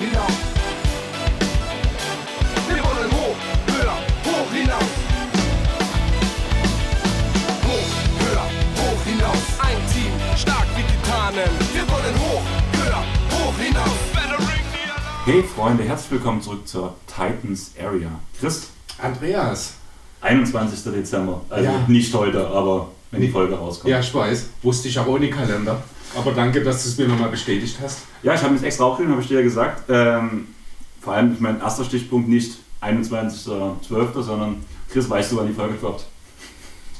hinaus. Wir wollen hoch, höher, hoch hinaus. Hoch, höher, hoch hinaus. Ein Team, stark wie Titanen. Wir wollen hoch, höher, hoch hinaus. Better ring the alarm. Hey Freunde, herzlich willkommen zurück zur Titans Area. Chris, Andreas. 21. Dezember. Also Ja. nicht heute, aber wenn die Folge rauskommt. Ja, ich weiß. Wusste ich aber ohne Kalender. Aber danke, dass du es mir nochmal bestätigt hast. Ja, ich habe das extra aufgeschrieben, habe ich dir ja gesagt. Ähm, vor allem ist mein erster Stichpunkt nicht 21.12., sondern Chris, weißt du, wann die Folge droppt?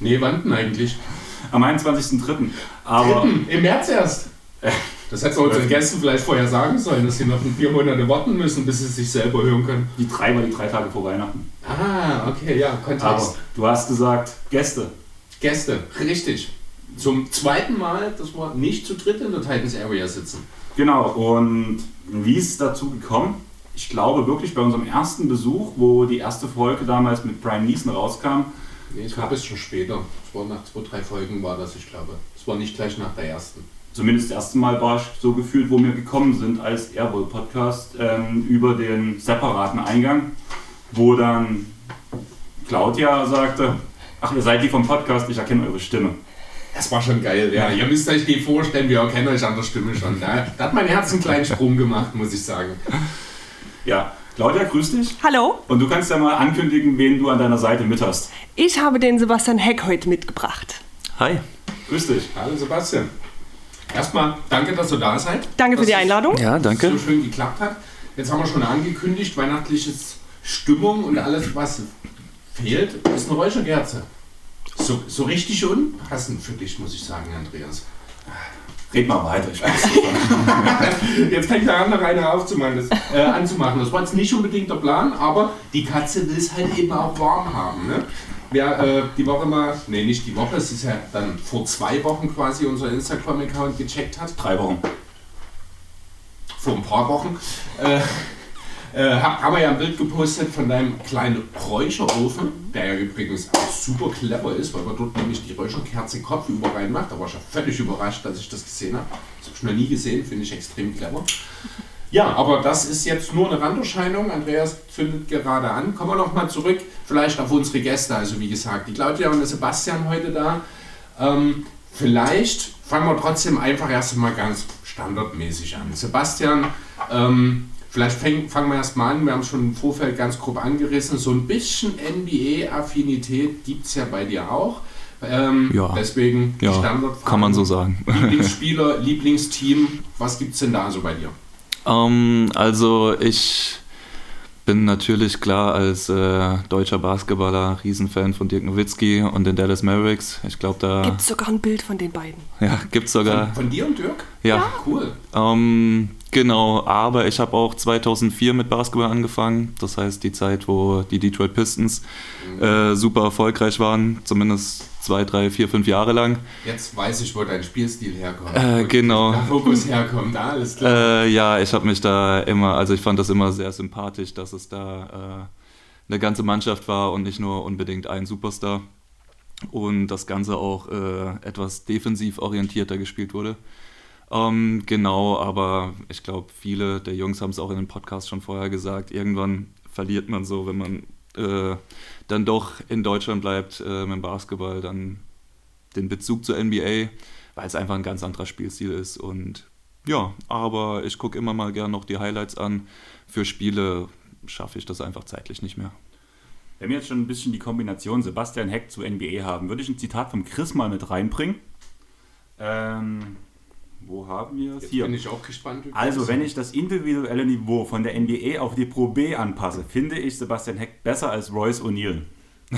Nee, wann denn eigentlich? Am 21.03. Aber Im März erst. Das hätten wir unseren Gästen vielleicht vorher sagen sollen, dass sie noch vier Monate warten müssen, bis sie sich selber hören können. die drei war die drei Tage vor Weihnachten. Ah, okay, ja, Kontext. Aber du hast gesagt, Gäste. Gäste, richtig. Zum zweiten Mal, dass wir nicht zu dritt in der Titans Area sitzen. Genau, und wie ist es dazu gekommen? Ich glaube wirklich bei unserem ersten Besuch, wo die erste Folge damals mit Brian Neeson rauskam, Nee, es war ein bisschen später. Es war nach zwei, drei Folgen war das, ich glaube. Es war nicht gleich nach der ersten. zumindest das erste Mal war ich so gefühlt, wo wir gekommen sind als Airbowl Podcast ähm, über den separaten Eingang, wo dann Claudia sagte, ach ihr seid die vom Podcast, ich erkenne eure Stimme. Das war schon geil, ja. Ihr müsst euch die vorstellen, wir erkennen euch an der Stimme schon. Da, da hat mein Herz einen kleinen Sprung gemacht, muss ich sagen. Ja, Claudia, grüß dich. Hallo, Und du kannst ja mal ankündigen, wen du an deiner Seite mit hast. ich habe den Sebastian Heck heute mitgebracht. Hi. Grüß dich. Hallo Sebastian. Erstmal danke, dass du da seid. Danke für Dass die es Einladung. Ja, danke. So schön geklappt hat. Jetzt haben wir schon angekündigt, weihnachtliches Stimmung und alles, was fehlt, ist eine Räucherkerze. So, so richtig unpassend für dich, muss ich sagen, Andreas. Red mal weiter. Ich weiß nicht. Jetzt fängt der an, noch eine aufzumachen, das, äh, anzumachen. Das war jetzt nicht unbedingt der Plan, aber die Katze will es halt eben auch warm haben. Ne? Wer äh, die Woche mal, nee, nicht die Woche, es ist ja dann vor zwei Wochen quasi unser Instagram-Account gecheckt hat, Drei Wochen. vor ein paar Wochen, äh, äh, hab, haben wir ja ein Bild gepostet von deinem kleinen Räucherofen, der ja übrigens auch super clever ist, weil man dort nämlich die Räucherkerze kopfüber reinmacht. Da war ich ja völlig überrascht, dass ich das gesehen habe. Das habe ich noch nie gesehen, finde ich extrem clever. Ja, aber das ist jetzt nur eine Randerscheinung. Andreas zündet gerade an. Kommen wir nochmal zurück, vielleicht auf unsere Gäste. Also wie gesagt, die Claudia und der Sebastian heute da. Ähm, vielleicht fangen wir trotzdem einfach erst mal ganz standardmäßig an. Sebastian, ähm, vielleicht fangen wir erst mal an. Wir haben schon im Vorfeld ganz grob angerissen. So ein bisschen NBA-Affinität gibt es ja bei dir auch. Ähm, Ja. Deswegen die Ja, Standardfrage. kann man so sagen. Lieblingsspieler, Lieblingsteam, was gibt es denn da so bei dir? Ähm, also ich bin natürlich klar als äh, deutscher Basketballer Riesenfan von Dirk Nowitzki und den Dallas Mavericks. Ich glaube, da Gibt es sogar ein Bild von den beiden. ja, gibt es sogar. Von, von dir und Dirk? Ja, Cool. Ähm, genau, aber ich habe auch 2004 mit Basketball angefangen. Das heißt, die Zeit, wo die Detroit Pistons äh, super erfolgreich waren, zumindest zwei, drei, vier, fünf Jahre lang. Jetzt weiß ich, wo dein Spielstil herkommt. Äh, Wo genau. Der Fokus herkommt, alles klar. Äh, ja, ich habe mich da immer, also ich fand das immer sehr sympathisch, dass es da äh, eine ganze Mannschaft war und nicht nur unbedingt ein Superstar. Und das Ganze auch äh, etwas defensiv orientierter gespielt wurde. Ähm, genau, aber ich glaube, viele der Jungs haben es auch in den Podcasts schon vorher gesagt. Irgendwann verliert man so, wenn man äh, dann doch in Deutschland bleibt äh, mit dem Basketball, dann den Bezug zur NBA, weil es einfach ein ganz anderer Spielstil ist. Und ja, aber ich gucke immer mal gern noch die Highlights an. Für Spiele schaffe ich das einfach zeitlich nicht mehr. Wenn wir jetzt schon ein bisschen die Kombination Sebastian Heck zu NBA haben, würde ich ein Zitat vom Chris mal mit reinbringen. Ähm, wo haben wir es? Hier. bin ich auch gespannt. Also, wenn ich das individuelle Niveau von der NBA auf die Pro B anpasse, finde ich Sebastian Heck besser als Royce O'Neal.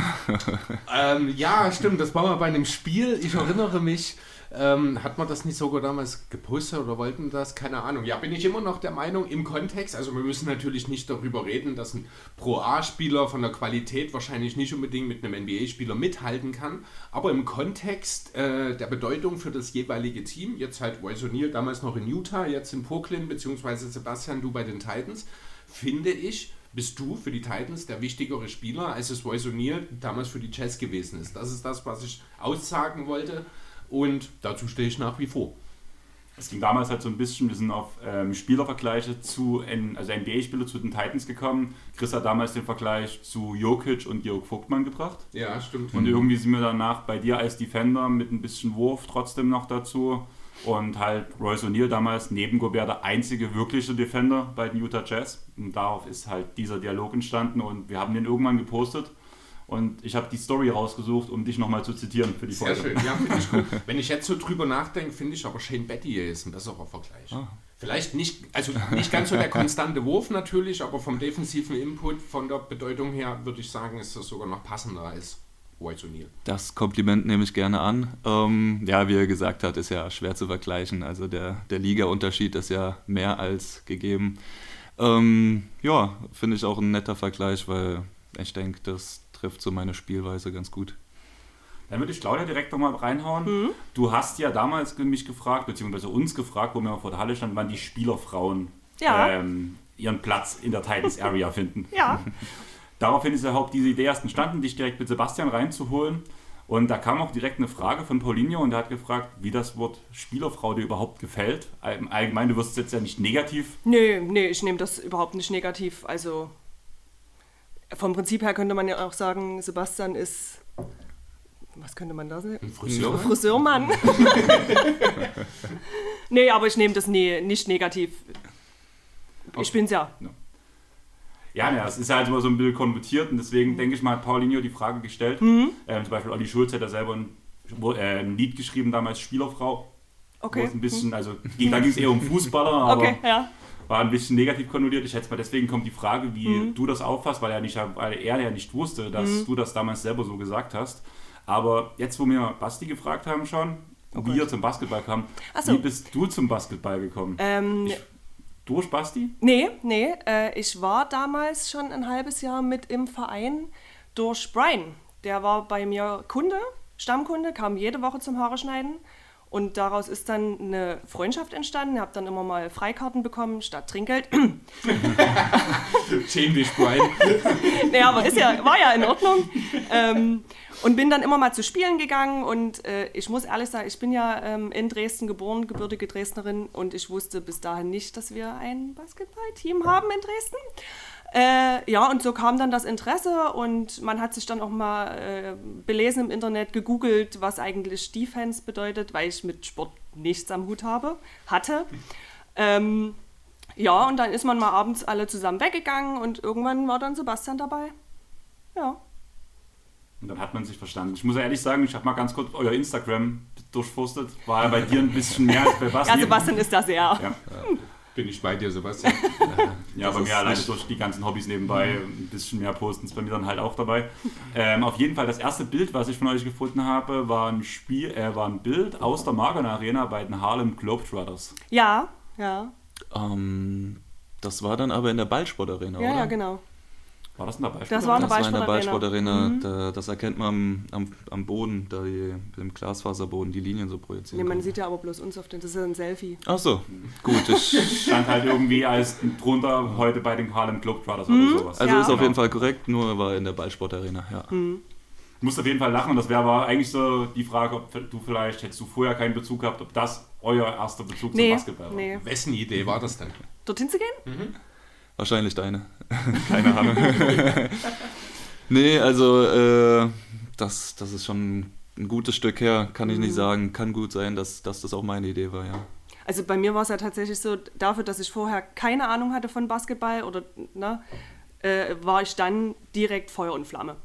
Ähm, ja, stimmt, das war mal bei einem Spiel. Ich erinnere mich, ähm, hat man das nicht sogar damals gepostet oder wollten das? Keine Ahnung. Ja, bin ich immer noch der Meinung im Kontext. Also, wir müssen natürlich nicht darüber reden, dass ein Pro-A-Spieler von der Qualität wahrscheinlich nicht unbedingt mit einem NBA-Spieler mithalten kann. Aber im Kontext äh, der Bedeutung für das jeweilige Team, jetzt halt Royce O'Neal damals noch in Utah, jetzt in Brooklyn, beziehungsweise Sebastian, du bei den Titans, finde ich, bist du für die Titans der wichtigere Spieler, als es Royce O'Neal damals für die Jazz gewesen ist. Das ist das, was ich aussagen wollte und dazu stehe ich nach wie vor. es ging damals halt so ein bisschen, wir sind auf ähm, Spielervergleiche zu, also NBA-Spieler zu den Titans gekommen. Chris hat damals den Vergleich zu Jokic und Jörg Vogtmann gebracht. Ja, stimmt. Und irgendwie sind wir danach bei dir als Defender mit ein bisschen Wurf trotzdem noch dazu. Und halt Royce O'Neal damals neben Gobert der einzige wirkliche Defender bei den Utah Jazz. Und darauf ist halt dieser Dialog entstanden und wir haben den irgendwann gepostet. Und ich habe die Story rausgesucht, um dich nochmal zu zitieren für die Sehr Folge. schön, ja, finde ich gut. Wenn ich jetzt so drüber nachdenke, finde ich aber Shane Battier ist ein besserer Vergleich. Vielleicht nicht, also nicht ganz so der konstante Wurf natürlich, aber vom defensiven Input, von der Bedeutung her, würde ich sagen, ist das sogar noch passender als Royce O'Neal. Das Kompliment nehme ich gerne an. Ähm, ja, wie er gesagt hat, ist ja schwer zu vergleichen. Also der, der Liga-Unterschied ist ja mehr als gegeben. Ähm, ja, finde ich auch ein netter Vergleich, weil ich denke, das trifft so meine Spielweise ganz gut. Dann würde ich Claudia direkt nochmal reinhauen. Du hast ja damals mich gefragt, beziehungsweise uns gefragt, wo wir vor der Halle standen, wann die Spielerfrauen Ja. ähm, ihren Platz in der Titans Area finden. Ja. Daraufhin ist überhaupt diese Idee erst entstanden, dich direkt mit Sebastian reinzuholen. Und da kam auch direkt eine Frage von Paulinho und der hat gefragt, wie das Wort Spielerfrau dir überhaupt gefällt. Im Allgemeinen, du wirst es jetzt ja nicht negativ. Nee, nee, ich nehme das überhaupt nicht negativ. Also vom Prinzip her könnte man ja auch sagen, Sebastian ist. Was könnte man da sagen? Ein Friseur? Friseurmann. nee, aber ich nehme das nie, nicht negativ. Ich bin's ja. Ja, ja, es ist halt immer so ein bisschen konvertiert und deswegen denke ich mal, hat Paulinho die Frage gestellt. Mhm. Ähm, zum Beispiel Olli Schulz hat da selber ein, wo- äh, ein Lied geschrieben, damals Spielerfrau. Wo Okay. es ein bisschen, also ging- da ging es eher um Fußballer, aber Okay, ja. War ein bisschen negativ konnotiert. Ich schätze mal, deswegen kommt die Frage, wie Mhm. du das auffasst, weil er, nicht, weil er ja nicht wusste, dass du das damals selber so gesagt hast. Aber jetzt, wo wir Basti gefragt haben schon, wie er zum Basketball kam, so. wie bist du zum Basketball gekommen? Ähm, Durch Basti? nee, nee, äh, ich war damals schon ein halbes Jahr mit im Verein durch Brian. Der war bei mir Kunde, Stammkunde, kam jede Woche zum Haare schneiden. Und daraus ist dann eine Freundschaft entstanden. Ich habe dann immer mal Freikarten bekommen statt Trinkgeld. Dich, Brian. nee, aber ist ja, war ja in Ordnung. Ähm, und bin dann immer mal zu Spielen gegangen und äh, ich muss ehrlich sagen, ich bin ja ähm, in Dresden geboren, gebürtige Dresdnerin und ich wusste bis dahin nicht, dass wir ein Basketballteam haben in Dresden. Äh, ja, und so kam dann das Interesse und man hat sich dann auch mal äh, belesen im Internet, gegoogelt, was eigentlich Defense bedeutet, weil ich mit Sport nichts am Hut habe, hatte. Ähm, ja, und dann ist man mal abends alle zusammen weggegangen und irgendwann war dann Sebastian dabei. Ja. Und dann hat man sich verstanden. Ich muss ja ehrlich sagen, ich habe mal ganz kurz euer Instagram durchforstet. War ja bei dir ein bisschen mehr als bei Basti. Ja, Sebastian ist da sehr. Ja, Bin ich bei dir, Sebastian? ja bei mir alleine durch die ganzen Hobbys nebenbei ein bisschen mehr posten ist bei mir dann halt auch dabei. Ähm, auf jeden Fall, das erste Bild, was ich von euch gefunden habe, war ein Spiel, äh, war ein Bild aus der Margon Arena bei den Harlem Globetrotters. Ja, ja. Ähm, das war dann aber in der Ballsportarena, Ja, oder? ja, genau. War das denn dabei? Das war eine Das war in der Ballsportarena. Ballsportarena. Da, das erkennt man am, am, am Boden, da die, im Glasfaserboden die Linien so projizieren. Nee, man können. sieht ja aber bloß uns auf den. Das ist ja ein Selfie. Ach so, gut. Ich, Stand halt irgendwie als drunter heute bei den Harlem Globetrotters Mhm. oder sowas. also Ja. ist auf jeden Fall korrekt, nur war in der Ballsportarena, ja. Ich musste auf jeden Fall lachen und das wäre aber eigentlich so die Frage, ob du vielleicht, hättest du vorher keinen Bezug gehabt, ob das euer erster Bezug Nee, zum Basketball war. nee. Wessen Idee war das denn? Dorthin zu gehen? Wahrscheinlich deine. Keine Ahnung. nee, also äh, das, das ist schon ein gutes Stück her, kann ich nicht sagen. Kann gut sein, dass, dass das auch meine Idee war, ja. Also bei mir war es ja tatsächlich so, dafür, dass ich vorher keine Ahnung hatte von Basketball oder ne, äh, war ich dann direkt Feuer und Flamme.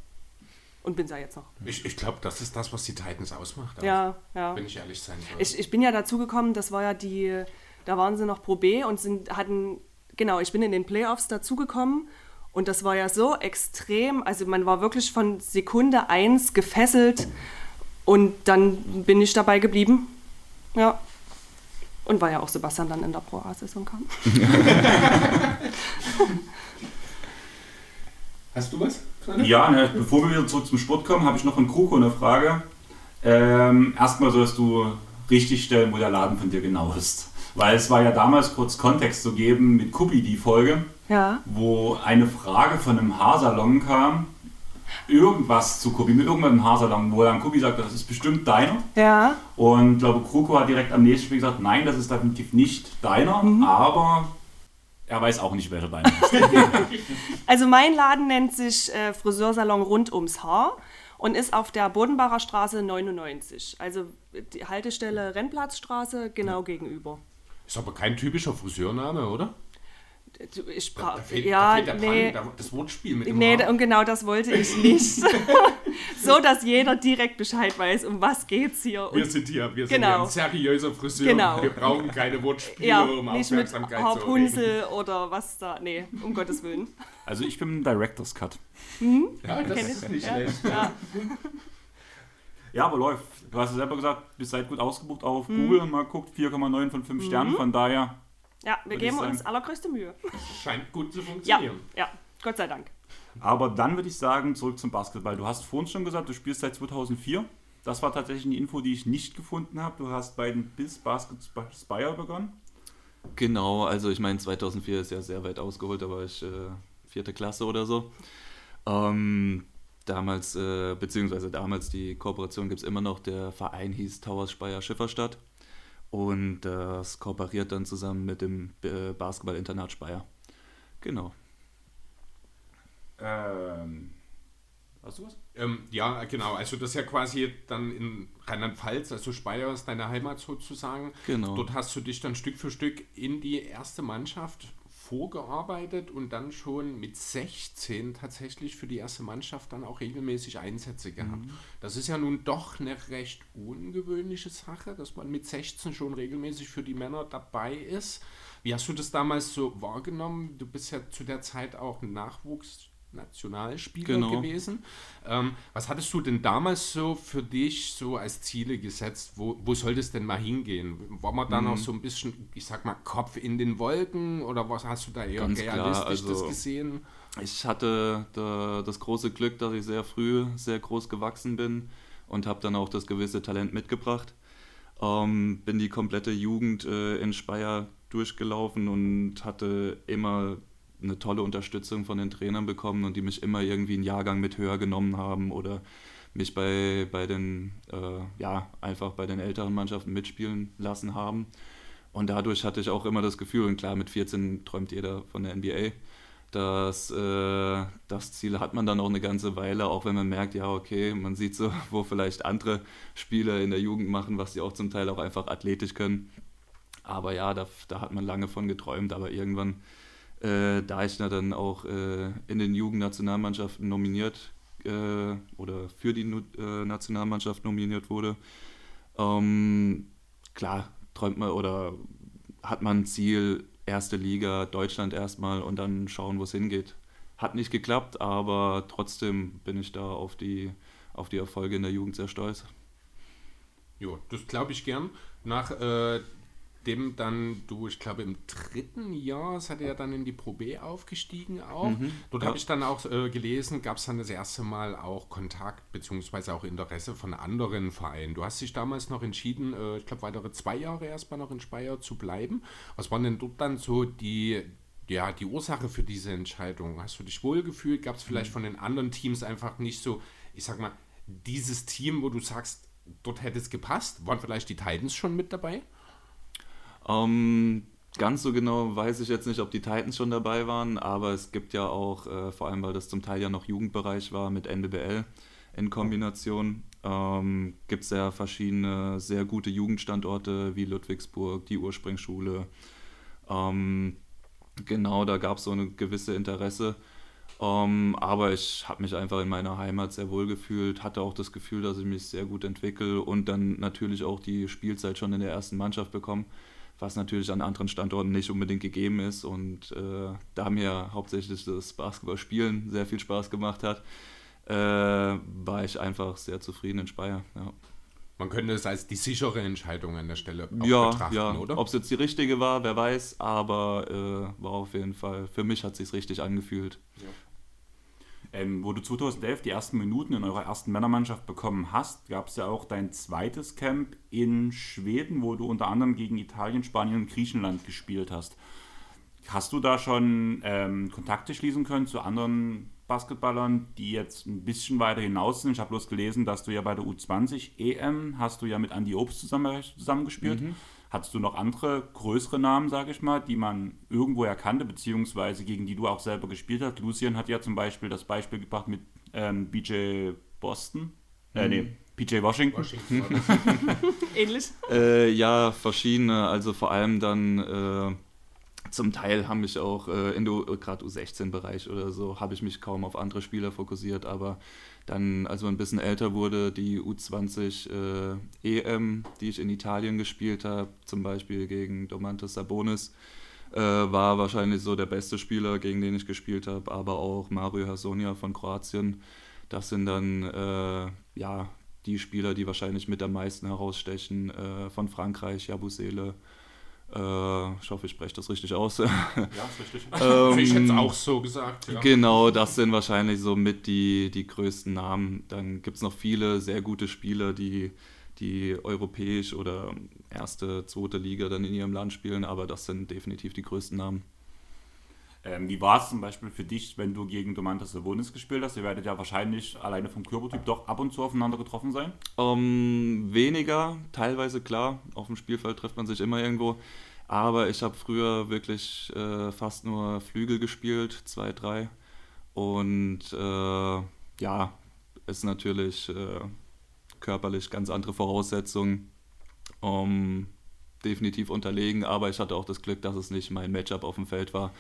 Und bin es ja jetzt noch. Ich, ich glaube, das ist das, was die Titans ausmacht. Ja, ja. Wenn ich ehrlich sein soll. Ich, ich bin ja dazugekommen, das war ja die, da waren sie noch Pro B und sind, hatten, genau, ich bin in den Playoffs dazugekommen und das war ja so extrem, also man war wirklich von Sekunde eins gefesselt und dann bin ich dabei geblieben. Ja. Und weil ja auch Sebastian dann in der Pro A-Saison kam. Hast du was? Kleine? Ja, ne, bevor wir wieder zurück zum Sport kommen, habe ich noch einen Kruko eine Frage. Ähm, erstmal sollst du richtig stellen, wo der Laden von dir genau ist. Weil es war ja damals kurz Kontext zu geben mit Kubi die Folge, Ja. wo eine Frage von einem Haarsalon kam. irgendwas zu Kobi, mit irgendeinem Haarsalon, wo dann Kobi sagt, das ist bestimmt deiner. Ja. Und ich glaube, Kroko hat direkt am nächsten Spiel gesagt, nein, das ist definitiv nicht deiner, Mhm. aber er weiß auch nicht, welcher deiner ist. Also mein Laden nennt sich äh, Friseursalon rund ums Haar und ist auf der Bodenbacher Straße 99. Also die Haltestelle Rennplatzstraße genau gegenüber. Ist aber kein typischer Friseurname, oder? Ich Da, bra- da fehlt, ja, da nee. Pan, da, das Wortspiel mit dem Nee, Haar. und genau das wollte ich nicht. so, dass jeder direkt Bescheid weiß, um was geht's hier. Wir Und, sind hier, wir sind Genau. hier ein seriöser Friseur. Genau. Wir brauchen keine Wortspiele, ja, um nicht mit Aufmerksamkeit zu erregen. Haarpunsel oder was da. Nee, um Gottes Willen. Also ich bin im Director's Cut. Ja, das ist ich. nicht Ja. schlecht. Ja. Ja, aber läuft. Du hast es selber gesagt, bist seid gut ausgebucht auf Mhm. Google. Mal guckt, 4,9 von 5 Sternen. Von daher, ja, wir geben sagen. uns allergrößte Mühe. Scheint gut zu Ja, funktionieren. ja, Gott sei Dank. aber dann würde ich sagen, zurück zum Basketball. Du hast vorhin schon gesagt, du spielst seit 2004. Das war tatsächlich eine Info, die ich nicht gefunden habe. Du hast bei den BIS Basket Spire begonnen. Genau, also ich meine, 2004 ist ja sehr weit ausgeholt, da war ich äh, vierte Klasse oder so. Ähm, damals, äh, beziehungsweise damals, die Kooperation gibt es immer noch, der Verein hieß Towers Speyer Schifferstadt und das kooperiert dann zusammen mit dem äh, Basketball-Internat Speyer. Genau. Ähm, hast du was? Ähm, ja, genau. Also das ist ja quasi dann in Rheinland-Pfalz, also Speyer ist deine Heimat sozusagen. Genau. Dort hast du dich dann Stück für Stück in die erste Mannschaft vorgearbeitet und dann schon mit 16 tatsächlich für die erste Mannschaft dann auch regelmäßig Einsätze gehabt. Das ist ja nun doch eine recht ungewöhnliche Sache, dass man mit 16 schon regelmäßig für die Männer dabei ist. Wie hast du das damals so wahrgenommen? Du bist ja zu der Zeit auch ein Nachwuchsnationalspieler Genau. gewesen. Ähm, was hattest du denn damals so für dich so als Ziele gesetzt? Wo, wo soll das denn mal hingehen? War man dann Mhm. auch so ein bisschen, ich sag mal, Kopf in den Wolken oder was hast du da eher Ganz klar, realistisch das also- gesehen? Ich hatte da das große Glück, dass ich sehr früh sehr groß gewachsen bin und habe dann auch das gewisse Talent mitgebracht. Ähm, bin die komplette Jugend äh, in Speyer durchgelaufen und hatte immer eine tolle Unterstützung von den Trainern bekommen und die mich immer irgendwie einen Jahrgang mit höher genommen haben oder mich bei, bei den, äh, ja, einfach bei den älteren Mannschaften mitspielen lassen haben. Und dadurch hatte ich auch immer das Gefühl, und klar, mit 14 träumt jeder von der NBA, das, äh, das Ziel hat man dann auch eine ganze Weile, auch wenn man merkt, ja, okay, man sieht so, wo vielleicht andere Spieler in der Jugend machen, was sie auch zum Teil auch einfach athletisch können. Aber ja, da, da hat man lange von geträumt, aber irgendwann, äh, da ich dann auch äh, in den Jugendnationalmannschaften nominiert äh, oder für die äh, Nationalmannschaft nominiert wurde, ähm, klar, träumt man oder hat man ein Ziel, erste Liga, Deutschland erstmal und dann schauen, wo es hingeht. Hat nicht geklappt, aber trotzdem bin ich da auf die, auf die Erfolge in der Jugend sehr stolz. Jo, das glaube ich gern. Nach äh, dem dann du, ich glaube im dritten Jahr, seid ihr ja dann in die Pro B aufgestiegen auch. Dort ja. habe ich dann auch äh, gelesen, gab es dann das erste Mal auch Kontakt beziehungsweise auch Interesse von anderen Vereinen. Du hast dich damals noch entschieden, äh, ich glaube weitere zwei Jahre erstmal noch in Speyer zu bleiben. Was waren denn dort dann so die, ja, die Ursache für diese Entscheidung? Hast du dich wohlgefühlt? Gab es vielleicht von den anderen Teams einfach nicht so, ich sag mal, dieses Team, wo du sagst, dort hätte es gepasst? Waren vielleicht die Titans schon mit dabei? Ähm, ganz so genau weiß ich jetzt nicht, ob die Titans schon dabei waren, aber es gibt ja auch, äh, vor allem weil das zum Teil ja noch Jugendbereich war mit NBBL in Kombination, ähm, gibt es ja verschiedene sehr gute Jugendstandorte wie Ludwigsburg, die Ursprungsschule. Ähm, genau, da gab es so eine gewisse Interesse. Ähm, aber ich habe mich einfach in meiner Heimat sehr wohl gefühlt, hatte auch das Gefühl, dass ich mich sehr gut entwickle und dann natürlich auch die Spielzeit schon in der ersten Mannschaft bekomme, was natürlich an anderen Standorten nicht unbedingt gegeben ist. Und äh, da mir hauptsächlich das Basketballspielen sehr viel Spaß gemacht hat, äh, war ich einfach sehr zufrieden in Speyer. Ja, Man könnte es als die sichere Entscheidung an der Stelle ja, betrachten, ja. oder? ob es jetzt die richtige war, wer weiß, aber äh, war auf jeden Fall, für mich hat es sich richtig angefühlt. Ähm, wo du 2011 die ersten Minuten in eurer ersten Männermannschaft bekommen hast, gab es ja auch dein zweites Camp in Schweden, wo du unter anderem gegen Italien, Spanien und Griechenland gespielt hast. Hast du da schon ähm, Kontakte schließen können zu anderen Basketballern, die jetzt ein bisschen weiter hinaus sind. Ich habe bloß gelesen, dass du ja bei der U20 EM hast du ja mit Andy Obst zusammen, zusammengespielt. Mhm. Hattest du noch andere größere Namen, sage ich mal, die man irgendwo erkannte, beziehungsweise gegen die du auch selber gespielt hast? Lucien hat ja zum Beispiel das Beispiel gebracht mit ähm, BJ Boston. Äh, mhm. nee, PJ Washington. Washington Ähnlich. Äh, ja, verschiedene. Also vor allem dann äh, zum Teil haben mich auch äh, in der gerade U16-Bereich oder so, habe ich mich kaum auf andere Spieler fokussiert, aber dann, als man ein bisschen älter wurde, die U20 äh, EM, die ich in Italien gespielt habe, zum Beispiel gegen Domantas Sabonis, äh, war wahrscheinlich so der beste Spieler, gegen den ich gespielt habe, aber auch Mario Hasonia von Kroatien. Das sind dann äh, ja die Spieler, die wahrscheinlich mit am meisten herausstechen. Äh, von Frankreich, Jabusele, ich hoffe, ich spreche das richtig aus. Ja, ist richtig. ähm, ich hätte es auch so gesagt. Ja. Genau, das sind wahrscheinlich so mit die, die größten Namen. Dann gibt es noch viele sehr gute Spieler, die, die europäisch oder erste, zweite Liga dann in ihrem Land spielen, aber das sind definitiv die größten Namen. Ähm, wie war es zum Beispiel für dich, wenn du gegen Domantas Savonis gespielt hast? Ihr werdet ja wahrscheinlich alleine vom Körpertyp doch ab und zu aufeinander getroffen sein. Um, ähm, weniger, teilweise klar. Auf dem Spielfeld trifft man sich immer irgendwo. Aber ich habe früher wirklich äh, fast nur Flügel gespielt, zwei, drei. Und äh, ja, ist natürlich äh, körperlich ganz andere Voraussetzungen. Um, definitiv unterlegen, aber ich hatte auch das Glück, dass es nicht mein Matchup auf dem Feld war.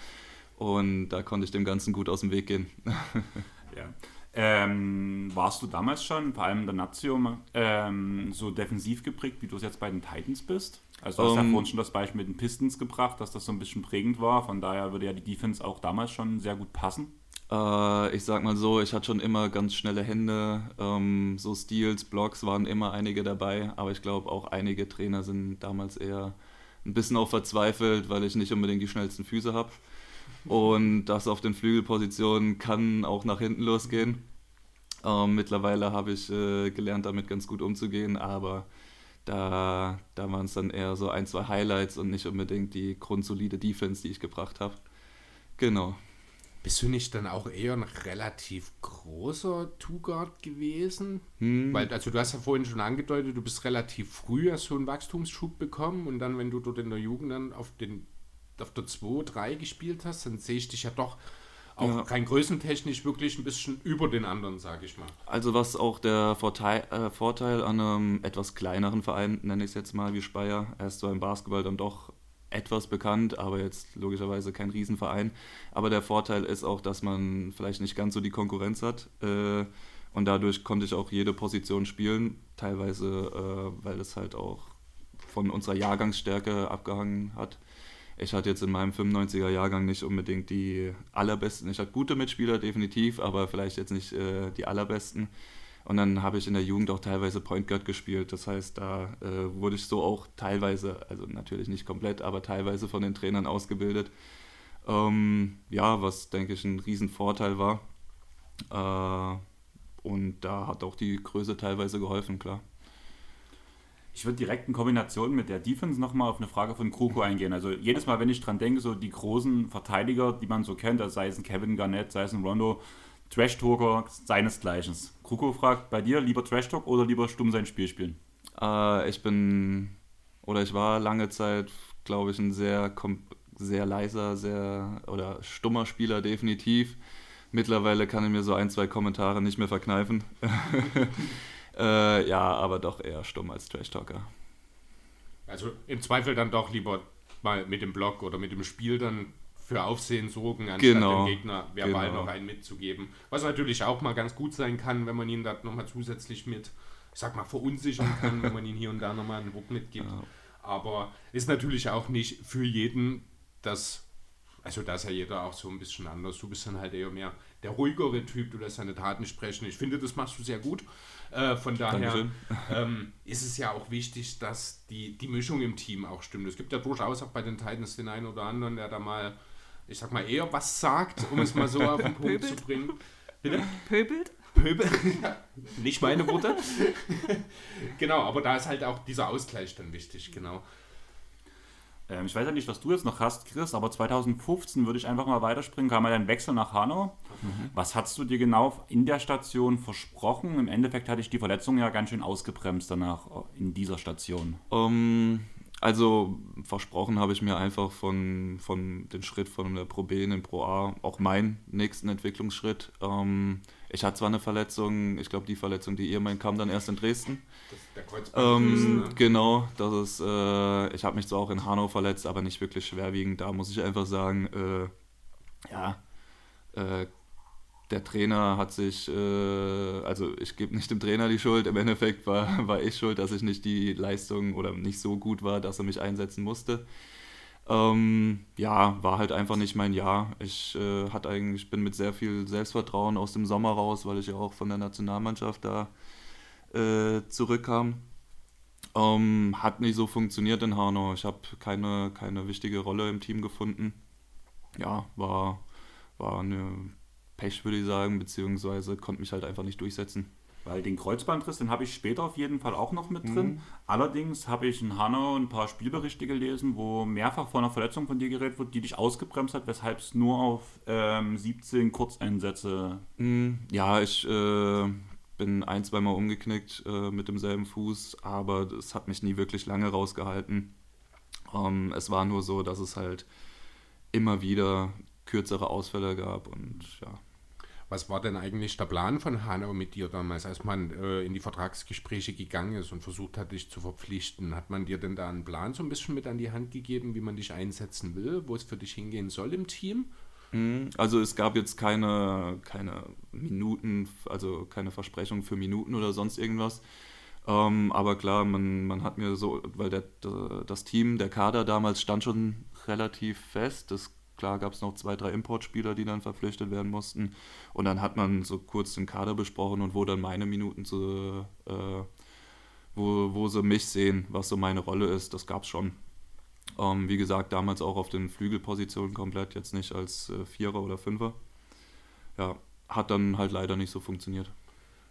Und da konnte ich dem Ganzen gut aus dem Weg gehen. ja. Ähm, warst du damals schon, vor allem in der Nazio, ähm, so defensiv geprägt, wie du es jetzt bei den Titans bist? Also du hast um, ja ähm, vorhin schon das Beispiel mit den Pistons gebracht, dass das so ein bisschen prägend war. Von daher würde ja die Defense auch damals schon sehr gut passen. Äh, ich sag mal so, ich hatte schon immer ganz schnelle Hände. Ähm, so Steals, Blocks waren immer einige dabei. Aber ich glaube auch einige Trainer sind damals eher ein bisschen auch verzweifelt, weil ich nicht unbedingt die schnellsten Füße habe. Und das auf den Flügelpositionen kann auch nach hinten losgehen. Ähm, mittlerweile habe ich äh, gelernt, damit ganz gut umzugehen, aber da, da waren es dann eher so ein, zwei Highlights und nicht unbedingt die grundsolide Defense, die ich gebracht habe. Genau. Bist du nicht dann auch eher ein relativ großer Two-Guard gewesen? Hm. Weil, also du hast ja vorhin schon angedeutet, du bist relativ früh hast so einen Wachstumsschub bekommen und dann, wenn du dort in der Jugend dann auf den auf der 2, 3 gespielt hast, dann sehe ich dich ja doch auch ja. rein größentechnisch wirklich ein bisschen über den anderen, sage ich mal. Also was auch der Vorteil, äh, Vorteil an einem etwas kleineren Verein, nenne ich es jetzt mal wie Speyer, er ist zwar im Basketball dann doch etwas bekannt, aber jetzt logischerweise kein Riesenverein. Aber der Vorteil ist auch, dass man vielleicht nicht ganz so die Konkurrenz hat. Äh, und dadurch konnte ich auch jede Position spielen, teilweise, äh, weil es halt auch von unserer Jahrgangsstärke abgehangen hat ich hatte jetzt in meinem 95er Jahrgang nicht unbedingt die allerbesten. Ich hatte gute Mitspieler, definitiv, aber vielleicht jetzt nicht äh, die allerbesten. Und dann habe ich in der Jugend auch teilweise Point Guard gespielt. Das heißt, da äh, wurde ich so auch teilweise, also natürlich nicht komplett, aber teilweise von den Trainern ausgebildet. Ähm, ja, was denke ich ein Riesenvorteil war. Äh, und da hat auch die Größe teilweise geholfen, klar. Ich würde direkt in Kombination mit der Defense nochmal auf eine Frage von Kroko eingehen. Also jedes Mal, wenn ich dran denke, so die großen Verteidiger, die man so kennt, also sei es ein Kevin Garnett, sei es ein Rondo, Trash-Talker seinesgleichen. Kroko fragt, bei dir lieber Trash-Talk oder lieber stumm sein Spiel spielen? Äh, ich bin, oder ich war lange Zeit, glaube ich, ein sehr, sehr leiser, sehr, oder stummer Spieler definitiv. Mittlerweile kann ich mir so ein, zwei Kommentare nicht mehr verkneifen. Äh, ja, aber doch eher stumm als Trash-Talker. Also im Zweifel dann doch lieber mal mit dem Block oder mit dem Spiel dann für Aufsehen sorgen, anstatt genau. dem Gegner verbal genau. noch einen mitzugeben. Was natürlich auch mal ganz gut sein kann, wenn man ihn da nochmal zusätzlich mit, ich sag mal, verunsichern kann, wenn man ihn hier und da nochmal einen Ruck mitgibt. Ja. Aber ist natürlich auch nicht für jeden das also da ist ja jeder auch so ein bisschen anders. Du bist dann halt eher mehr der ruhigere Typ, du lässt seine Taten sprechen. Ich finde, das machst du sehr gut. Äh, von daher ähm, ist es ja auch wichtig, dass die, die Mischung im Team auch stimmt. Es gibt ja durchaus auch bei den Titans den einen oder anderen, der da mal, ich sag mal, eher was sagt, um es mal so auf den Punkt zu bringen. Bitte? Pöbelt? Pöbel, nicht meine Worte. genau, aber da ist halt auch dieser Ausgleich dann wichtig, genau. Ähm, ich weiß ja nicht, was du jetzt noch hast, Chris, aber 2015 würde ich einfach mal weiterspringen, kam ja ein Wechsel nach Hanau. Mhm. Was hast du dir genau in der Station versprochen? Im Endeffekt hatte ich die Verletzung ja ganz schön ausgebremst danach in dieser Station. Um, also versprochen habe ich mir einfach von, von den Schritt von der Pro B in den Pro A, auch meinen nächsten Entwicklungsschritt. Ähm, ich hatte zwar eine Verletzung, ich glaube die Verletzung, die ihr meint, kam dann erst in Dresden. Das ist der Kreuzband. Ähm, ne? Genau, das ist, äh, ich habe mich zwar auch in Hanau verletzt, aber nicht wirklich schwerwiegend. Da muss ich einfach sagen, äh, ja, äh, der Trainer hat sich, äh, also ich gebe nicht dem Trainer die Schuld, im Endeffekt war, war ich schuld, dass ich nicht die Leistung oder nicht so gut war, dass er mich einsetzen musste. Ähm, ja, war halt einfach nicht mein Jahr. Ich äh, hat eigentlich, bin mit sehr viel Selbstvertrauen aus dem Sommer raus, weil ich ja auch von der Nationalmannschaft da äh, zurückkam. Ähm, hat nicht so funktioniert in Hanau. Ich habe keine, keine wichtige Rolle im Team gefunden. Ja, war, war eine Pech, würde ich sagen, beziehungsweise konnte mich halt einfach nicht durchsetzen. Weil den Kreuzbandriss, den habe ich später auf jeden Fall auch noch mit drin. Mhm. Allerdings habe ich in Hanau ein paar Spielberichte gelesen, wo mehrfach vor einer Verletzung von dir geredet wird, die dich ausgebremst hat, weshalb es nur auf ähm, 17 Kurzeinsätze. Mhm. Ja, ich äh, bin ein, zweimal umgeknickt äh, mit demselben Fuß, aber es hat mich nie wirklich lange rausgehalten. Ähm, es war nur so, dass es halt immer wieder kürzere Ausfälle gab und ja. Was war denn eigentlich der Plan von Hanau mit dir damals, als man äh, in die Vertragsgespräche gegangen ist und versucht hat, dich zu verpflichten? Hat man dir denn da einen Plan so ein bisschen mit an die Hand gegeben, wie man dich einsetzen will, wo es für dich hingehen soll im Team? Mhm. Also es gab jetzt keine, keine Minuten, also keine Versprechung für Minuten oder sonst irgendwas. Ähm, aber klar, man, man hat mir so, weil der, das Team, der Kader damals stand schon relativ fest. Das Klar gab es noch zwei, drei Importspieler, die dann verpflichtet werden mussten. Und dann hat man so kurz den Kader besprochen und wo dann meine Minuten zu, äh, wo, wo sie mich sehen, was so meine Rolle ist, das gab es schon. Ähm, wie gesagt, damals auch auf den Flügelpositionen komplett, jetzt nicht als äh, Vierer oder Fünfer. Ja, hat dann halt leider nicht so funktioniert.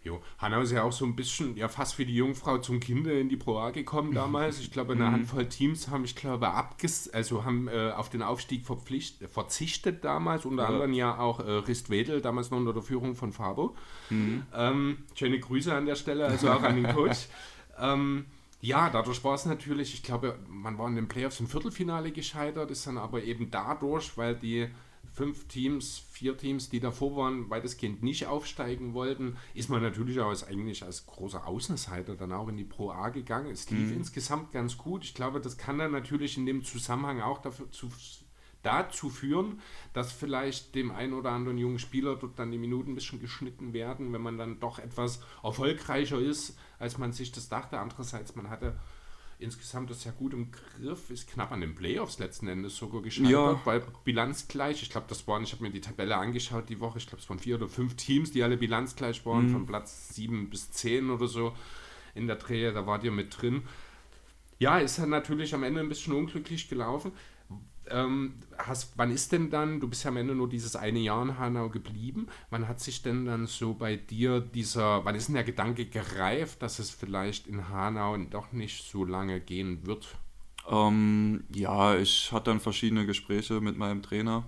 Jo. Hanau ist ja auch so ein bisschen, ja fast wie die Jungfrau zum Kinder in die Pro A gekommen damals. Ich glaube, eine mhm. Handvoll Teams haben, ich glaube, abges also haben äh, auf den Aufstieg verpflichtet, verzichtet damals, unter ja. anderem ja auch äh, Rist Wedel, damals noch unter der Führung von Fabo. Mhm. Ähm, schöne Grüße an der Stelle, also auch an den Coach. ähm, ja, dadurch war es natürlich, ich glaube, man war in den Playoffs im Viertelfinale gescheitert, ist dann aber eben dadurch, weil die fünf Teams, vier Teams, die davor waren, weitestgehend nicht aufsteigen wollten, ist man natürlich auch als, eigentlich als großer Außenseiter dann auch in die Pro A gegangen. Es lief mhm. insgesamt ganz gut. Ich glaube, das kann dann natürlich in dem Zusammenhang auch dafür zu, dazu führen, dass vielleicht dem einen oder anderen jungen Spieler dort dann die Minuten ein bisschen geschnitten werden, wenn man dann doch etwas erfolgreicher ist, als man sich das dachte. Andererseits, man hatte insgesamt das ja gut im Griff, ist knapp an den Playoffs letzten Endes sogar gescheitert, ja. weil bilanzgleich, ich glaube, das waren, ich habe mir die Tabelle angeschaut die Woche, ich glaube, es waren vier oder fünf Teams, die alle bilanzgleich waren, mhm. von Platz sieben bis zehn oder so in der Drehe, da wart ihr mit drin. Ja, ist dann natürlich am Ende ein bisschen unglücklich gelaufen. Ähm, hast, wann ist denn dann, du bist ja am Ende nur dieses eine Jahr in Hanau geblieben, wann hat sich denn dann so bei dir dieser, wann ist denn der Gedanke gereift, dass es vielleicht in Hanau doch nicht so lange gehen wird? Ähm, ja, ich hatte dann verschiedene Gespräche mit meinem Trainer,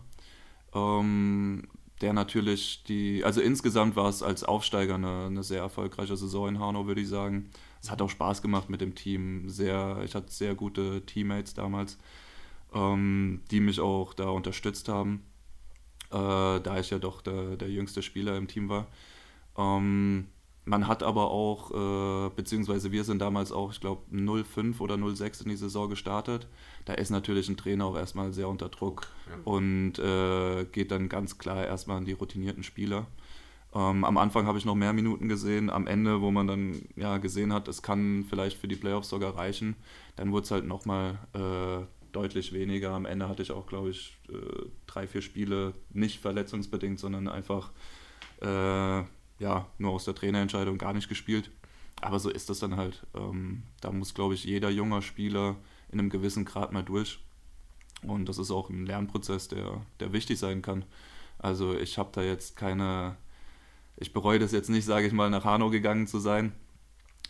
ähm, der natürlich die, also insgesamt war es als Aufsteiger eine, eine sehr erfolgreiche Saison in Hanau, würde ich sagen. Es hat auch Spaß gemacht mit dem Team, sehr, ich hatte sehr gute Teammates damals ähm, die mich auch da unterstützt haben, äh, da ich ja doch der, der jüngste Spieler im Team war. Ähm, man hat aber auch, äh, beziehungsweise wir sind damals auch, ich glaube, 05 oder 06 in die Saison gestartet. Da ist natürlich ein Trainer auch erstmal sehr unter Druck ja. und äh, geht dann ganz klar erstmal an die routinierten Spieler. Ähm, am Anfang habe ich noch mehr Minuten gesehen, am Ende, wo man dann ja gesehen hat, es kann vielleicht für die Playoffs sogar reichen, dann wurde es halt nochmal äh, deutlich weniger. Am Ende hatte ich auch, glaube ich, äh, drei, vier Spiele nicht verletzungsbedingt, sondern einfach äh, ja, nur aus der Trainerentscheidung gar nicht gespielt. Aber so ist das dann halt. Ähm, da muss, glaube ich, jeder junger Spieler in einem gewissen Grad mal durch. Und das ist auch ein Lernprozess, der, der wichtig sein kann. Also ich habe da jetzt keine, ich bereue das jetzt nicht, sage ich mal, nach Hanau gegangen zu sein.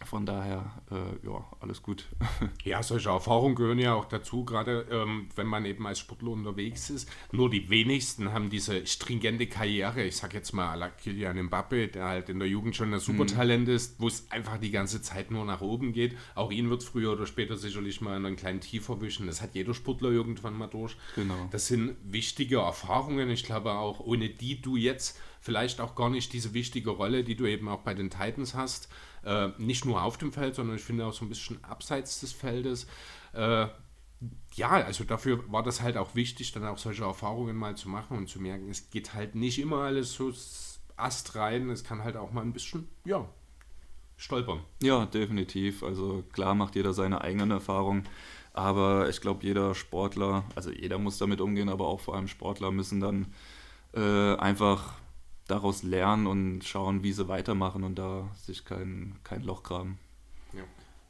Von daher, äh, ja, alles gut. Ja, solche Erfahrungen gehören ja auch dazu, gerade ähm, wenn man eben als Sportler unterwegs ist. Nur die wenigsten haben diese stringente Karriere. Ich sag jetzt mal, à la Kylian Mbappe, der halt in der Jugend schon ein Supertalent ist, wo es einfach die ganze Zeit nur nach oben geht. Auch ihn wird früher oder später sicherlich mal in einen kleinen Tief erwischen. Das hat jeder Sportler irgendwann mal durch. Genau. Das sind wichtige Erfahrungen. Ich glaube auch, ohne die du jetzt vielleicht auch gar nicht diese wichtige Rolle, die du eben auch bei den Titans hast, äh, nicht nur auf dem Feld, sondern ich finde auch so ein bisschen abseits des Feldes. Äh, ja, also dafür war das halt auch wichtig, dann auch solche Erfahrungen mal zu machen und zu merken, es geht halt nicht immer alles so ast rein, es kann halt auch mal ein bisschen, ja, stolpern. Ja, definitiv. Also klar macht jeder seine eigenen Erfahrungen, aber ich glaube, jeder Sportler, also jeder muss damit umgehen, aber auch vor allem Sportler müssen dann äh, einfach daraus lernen und schauen, wie sie weitermachen und da sich kein, kein Loch graben. Ja.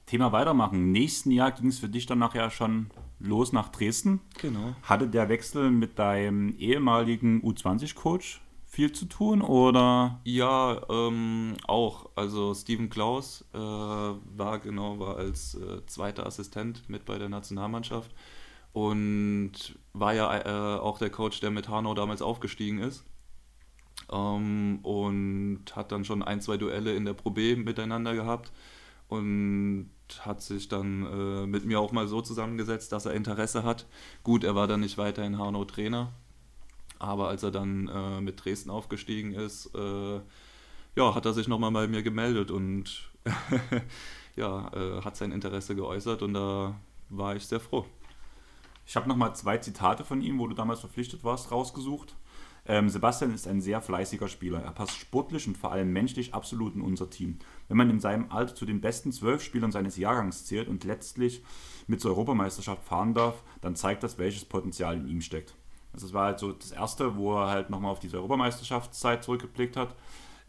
Thema weitermachen. Nächsten Jahr ging es für dich dann nachher schon los nach Dresden. Genau. Hatte der Wechsel mit deinem ehemaligen U20-Coach viel zu tun oder? Ja, ähm, auch. Also Steven Klaus äh, war genau war als äh, zweiter Assistent mit bei der Nationalmannschaft und war ja äh, auch der Coach, der mit Hanau damals aufgestiegen ist. Ähm, und hat dann schon ein, zwei Duelle in der Pro B miteinander gehabt und hat sich dann äh, mit mir auch mal so zusammengesetzt, dass er Interesse hat. Gut, er war dann nicht weiterhin Hanau Trainer, aber als er dann äh, mit Dresden aufgestiegen ist, äh, ja, hat er sich nochmal bei mir gemeldet und ja, äh, hat sein Interesse geäußert und da war ich sehr froh. Ich habe nochmal zwei Zitate von ihm, wo du damals verpflichtet warst, rausgesucht. Ähm, Sebastian ist ein sehr fleißiger Spieler. Er passt sportlich und vor allem menschlich absolut in unser Team. Wenn man in seinem Alter zu den besten zwölf Spielern seines Jahrgangs zählt und letztlich mit zur Europameisterschaft fahren darf, dann zeigt das, welches Potenzial in ihm steckt. Also das war halt so das Erste, wo er halt nochmal auf diese Europameisterschaftszeit zurückgeblickt hat.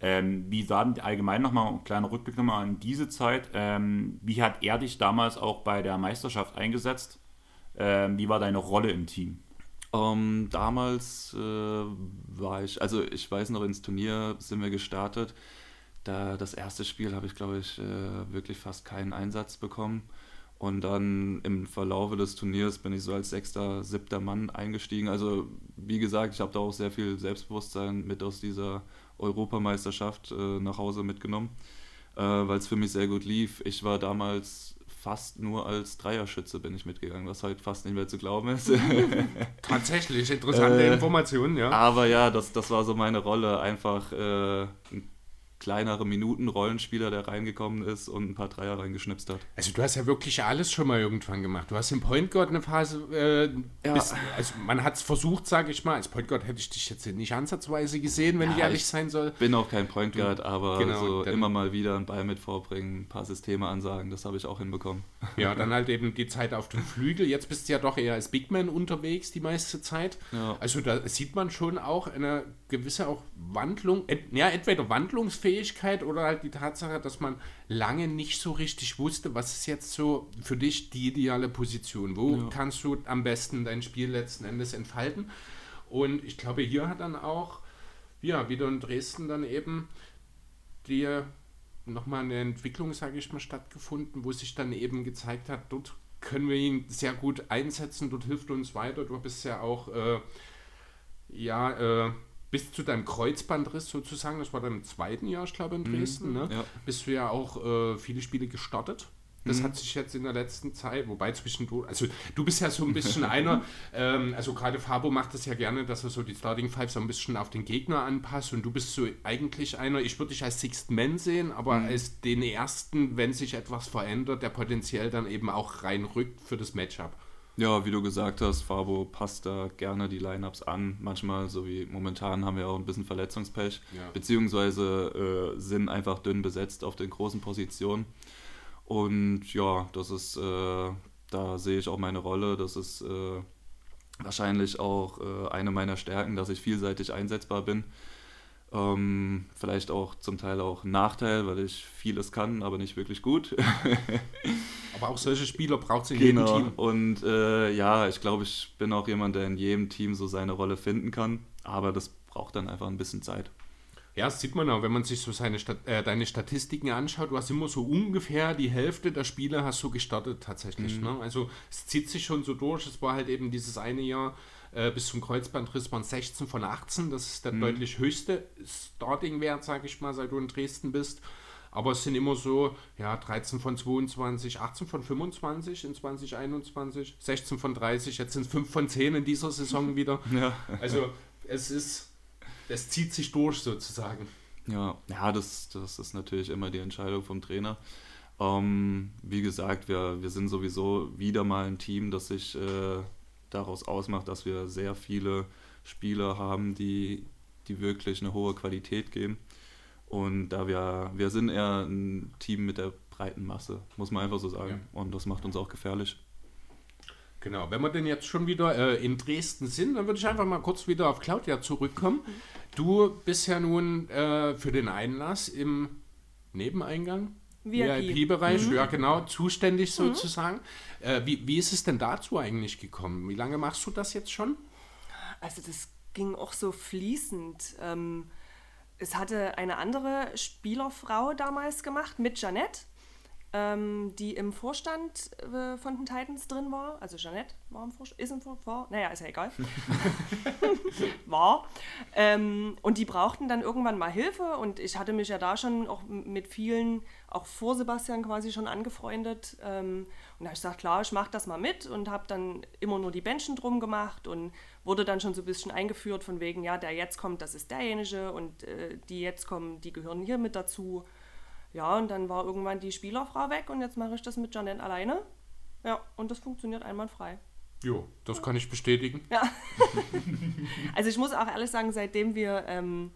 Ähm, wie sah denn allgemein nochmal ein kleiner Rückblick nochmal an diese Zeit? Ähm, wie hat er dich damals auch bei der Meisterschaft eingesetzt? Ähm, wie war deine Rolle im Team? Ähm, damals äh, war ich, also ich weiß noch, ins Turnier sind wir gestartet. Da das erste Spiel habe ich, glaube ich, äh, wirklich fast keinen Einsatz bekommen. Und dann im Verlaufe des Turniers bin ich so als sechster, siebter Mann eingestiegen. Also wie gesagt, ich habe da auch sehr viel Selbstbewusstsein mit aus dieser Europameisterschaft äh, nach Hause mitgenommen, äh, weil es für mich sehr gut lief. Ich war damals fast nur als Dreierschütze bin ich mitgegangen, was heute fast nicht mehr zu glauben ist. Tatsächlich, interessante Äh, Informationen, ja. Aber ja, das, das war so meine Rolle. Einfach äh, ein kleinere Minuten-Rollenspieler, der reingekommen ist und ein paar Dreier reingeschnipst hat. Also du hast ja wirklich alles schon mal irgendwann gemacht. Du hast im Point Guard eine Phase, äh, Ja. bis, also man hat es versucht, sage ich mal. Als Point Guard hätte ich dich jetzt nicht ansatzweise gesehen, wenn Ja, ich ehrlich ich- sein soll. Bin auch kein Point Guard, aber Genau, so immer mal wieder einen Ball mit vorbringen, ein paar Systeme ansagen, das habe ich auch hinbekommen. Ja, dann halt eben die Zeit auf dem Flügel. Jetzt bist du ja doch eher als Big Man unterwegs die meiste Zeit. Ja. Also da sieht man schon auch eine gewisse auch Wandlung, ent, ja, entweder Wandlungsfähigkeit oder halt die Tatsache, dass man lange nicht so richtig wusste, was ist jetzt so für dich die ideale Position. Wo Ja. kannst du am besten dein Spiel letzten Endes entfalten? Und ich glaube, hier hat dann auch, ja, wieder in Dresden dann eben die nochmal eine Entwicklung, sage ich mal, stattgefunden, wo sich dann eben gezeigt hat, dort können wir ihn sehr gut einsetzen, dort hilft uns weiter. Du bist ja auch, äh, ja, äh, bis zu deinem Kreuzbandriss sozusagen, das war dann im zweiten Jahr, ich glaube, in Dresden, ne? ja. bist du ja auch äh, viele Spiele gestartet. Das hat sich jetzt in der letzten Zeit, wobei zwischendurch, also du bist ja so ein bisschen einer, ähm, also gerade Fabo macht das ja gerne, dass er so die Starting Five so ein bisschen auf den Gegner anpasst und du bist so eigentlich einer, ich würde dich als Sixth Man sehen, aber als den ersten, wenn sich etwas verändert, der potenziell dann eben auch reinrückt für das Matchup. Ja, wie du gesagt hast, Fabo passt da gerne die Lineups an. Manchmal, so wie momentan, haben wir auch ein bisschen Verletzungspech, Ja. beziehungsweise äh, sind einfach dünn besetzt auf den großen Positionen. Und ja, das ist, äh, da sehe ich auch meine Rolle. Das ist äh, wahrscheinlich auch äh, eine meiner Stärken, dass ich vielseitig einsetzbar bin. Ähm, vielleicht auch zum Teil auch ein Nachteil, weil ich vieles kann, aber nicht wirklich gut. Aber auch solche Spieler braucht es in jedem Genau. Team. Und äh, ja, ich glaube, ich bin auch jemand, der in jedem Team so seine Rolle finden kann. Aber das braucht dann einfach ein bisschen Zeit. Ja, das sieht man auch, wenn man sich so seine Stat äh, deine Statistiken anschaut. Du hast immer so ungefähr die Hälfte der Spiele hast du gestartet tatsächlich. Mhm. Ne? Also es zieht sich schon so durch. Es war halt eben dieses eine Jahr äh, bis zum Kreuzbandriss waren 16 von 18. Das ist der Mhm. deutlich höchste Starting-Wert, sage ich mal, seit du in Dresden bist. Aber es sind immer so, ja, 13 von 22, 18 von 25 in 2021, 16 von 30, jetzt sind es 5 von 10 in dieser Saison wieder. Ja. Also es ist, es zieht sich durch sozusagen. Ja, ja das, das ist natürlich immer die Entscheidung vom Trainer. Ähm, wie gesagt, wir, wir sind sowieso wieder mal ein Team, das sich äh, daraus ausmacht, dass wir sehr viele Spieler haben, die, die wirklich eine hohe Qualität geben. Und da wir, wir sind eher ein Team mit der breiten Masse, muss man einfach so sagen. Und das macht uns auch gefährlich. Genau, wenn wir denn jetzt schon wieder äh, in Dresden sind, dann würde ich einfach mal kurz wieder auf Claudia zurückkommen. Du bist ja nun äh, für den Einlass im Nebeneingang, VIP. VIP-Bereich, ja genau, zuständig sozusagen. Äh, wie, wie ist es denn dazu eigentlich gekommen? Wie lange machst du das jetzt schon? Also das ging auch so fließend. Ähm, es hatte eine andere Spielerfrau damals gemacht mit Jeanette, ähm, die im Vorstand äh, von den Titans drin war. Also Jeanette war im Vorstand, ist im Vorstand, naja, ist ja egal. war. Ähm, und die brauchten dann irgendwann mal Hilfe und ich hatte mich ja da schon auch mit vielen, auch vor Sebastian quasi schon angefreundet. Ähm, und da habe ich gesagt, klar, ich mache das mal mit und habe dann immer nur die Bändchen drum gemacht und wurde dann schon so ein bisschen eingeführt von wegen, ja, der jetzt kommt, das ist derjenige und äh, die jetzt kommen, die gehören hier mit dazu. Ja, und dann war irgendwann die Spielerfrau weg und jetzt mache ich das mit Janet alleine. Ja, und das funktioniert einwandfrei. Jo, das kann ich bestätigen. Also ich muss auch ehrlich sagen, seitdem wir ähm,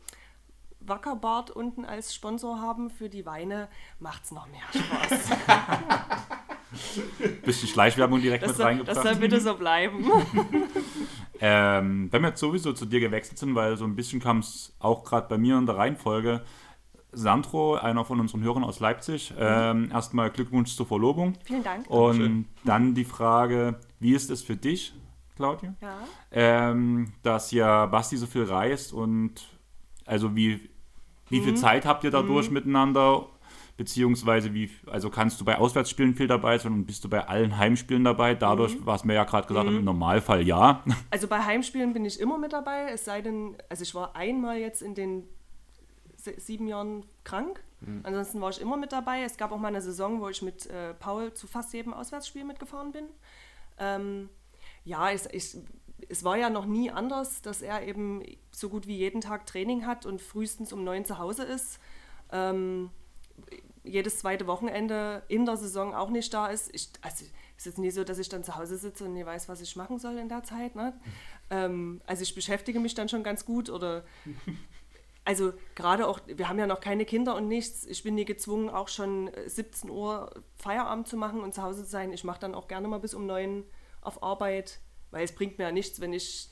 Wackerbart unten als Sponsor haben für die Weine, macht es noch mehr Spaß. Bisschen Schleichwerbung direkt Das mit soll, reingebracht. das soll bitte so bleiben. Ähm, wenn wir jetzt sowieso zu dir gewechselt sind, weil so ein bisschen kam es auch gerade bei mir in der Reihenfolge. Sandro, einer von unseren Hörern aus Leipzig, ähm, erstmal Glückwunsch zur Verlobung. Vielen Dank. Und Dankeschön. dann die Frage, wie ist es für dich, Claudia? Ja. Ähm, dass ja Basti so viel reist und also wie, wie Mhm. viel Zeit habt ihr dadurch miteinander? Beziehungsweise wie, also kannst du bei Auswärtsspielen viel dabei sein und bist du bei allen Heimspielen dabei? Dadurch, Mhm. was wir ja gerade gesagt haben, im Normalfall ja. Also bei Heimspielen bin ich immer mit dabei, es sei denn, also ich war einmal jetzt in den sieben Jahren krank. Ansonsten war ich immer mit dabei. Es gab auch mal eine Saison, wo ich mit äh, Paul zu fast jedem Auswärtsspiel mitgefahren bin. Ähm, ja, ich, ich, es war ja noch nie anders, dass er eben so gut wie jeden Tag Training hat und frühestens um neun zu Hause ist. Ähm, jedes zweite Wochenende in der Saison auch nicht da ist. Ich, also es ist jetzt nie so, dass ich dann zu Hause sitze und nie weiß, was ich machen soll in der Zeit. Ne? Ähm, also ich beschäftige mich dann schon ganz gut oder also gerade auch, wir haben ja noch keine Kinder und nichts. Ich bin nie gezwungen, auch schon äh, 17 Uhr Feierabend zu machen und zu Hause zu sein. Ich mache dann auch gerne mal bis um 9 auf Arbeit, weil es bringt mir ja nichts, wenn ich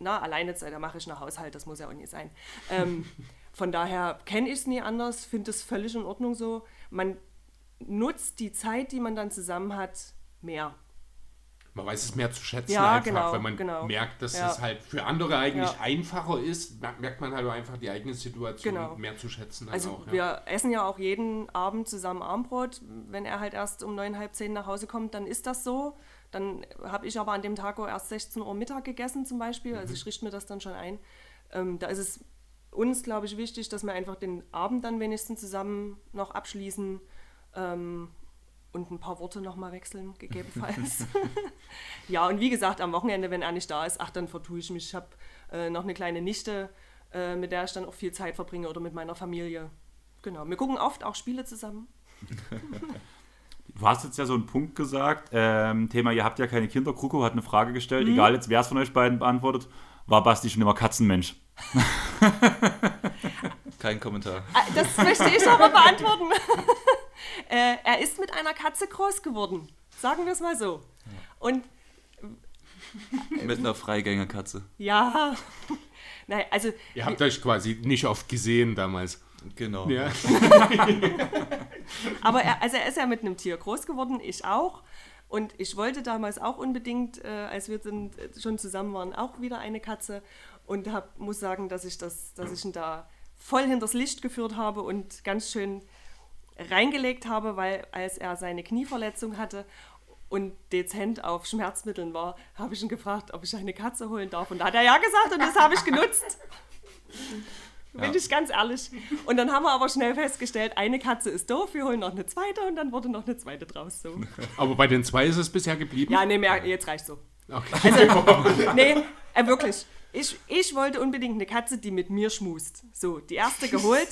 na, alleine sei, da mache ich einen Haushalt, das muss ja auch nicht sein. Ähm, von daher kenne ich es nie anders, finde es völlig in Ordnung so. Man nutzt die Zeit, die man dann zusammen hat, mehr. Man weiß es mehr zu schätzen, Ja, einfach, genau, wenn man genau. merkt, dass Ja. es halt für andere eigentlich Ja. einfacher ist, merkt man halt einfach die eigene Situation Genau. mehr zu schätzen. Dann Also auch, wir essen ja auch jeden Abend zusammen Armbrot. Wenn er halt erst um neun, halb zehn nach Hause kommt, dann ist das so. Dann habe ich aber an dem Tag erst 16 Uhr Mittag gegessen zum Beispiel. Also ich richte mir das dann schon ein. Ähm, da ist es uns, glaube ich, wichtig, dass wir einfach den Abend dann wenigstens zusammen noch abschließen ähm, und ein paar Worte nochmal wechseln, gegebenenfalls. ja, und wie gesagt, am Wochenende, wenn er nicht da ist, ach, dann vertue ich mich. Ich habe äh, noch eine kleine Nichte, äh, mit der ich dann auch viel Zeit verbringe oder mit meiner Familie. Genau, wir gucken oft auch Spiele zusammen. Du hast jetzt ja so einen Punkt gesagt, ähm, Thema, ihr habt ja keine Kinder. Kruko hat eine Frage gestellt, egal jetzt wer es von euch beiden beantwortet. War Basti schon immer Katzenmensch? Kein Kommentar. Ah, Das möchte ich aber beantworten. äh, er ist mit einer Katze groß geworden. Sagen wir es mal so. Und Mit einer Freigängerkatze. ja, nein, also Ihr habt euch quasi nicht oft gesehen damals. Genau. Ja. Aber er, also er ist ja mit einem Tier groß geworden, ich auch. Und ich wollte damals auch unbedingt, äh, als wir sind, äh, schon zusammen waren, auch wieder eine Katze. Und hab, muss sagen, dass ich, das, dass ich ihn da voll hinters Licht geführt habe und ganz schön reingelegt habe, weil als er seine Knieverletzung hatte und dezent auf Schmerzmitteln war, habe ich ihn gefragt, ob ich eine Katze holen darf. Und da hat er ja gesagt und das habe ich genutzt. Bin ich ganz ehrlich. Und dann haben wir aber schnell festgestellt, eine Katze ist doof, wir holen noch eine zweite und dann wurde noch eine zweite draus. So. Aber bei den zwei ist es bisher geblieben? Ja, nee, mehr, jetzt reicht so. Okay. Also, nee, äh, wirklich. Ich, ich wollte unbedingt eine Katze, die mit mir schmust. So, die erste geholt.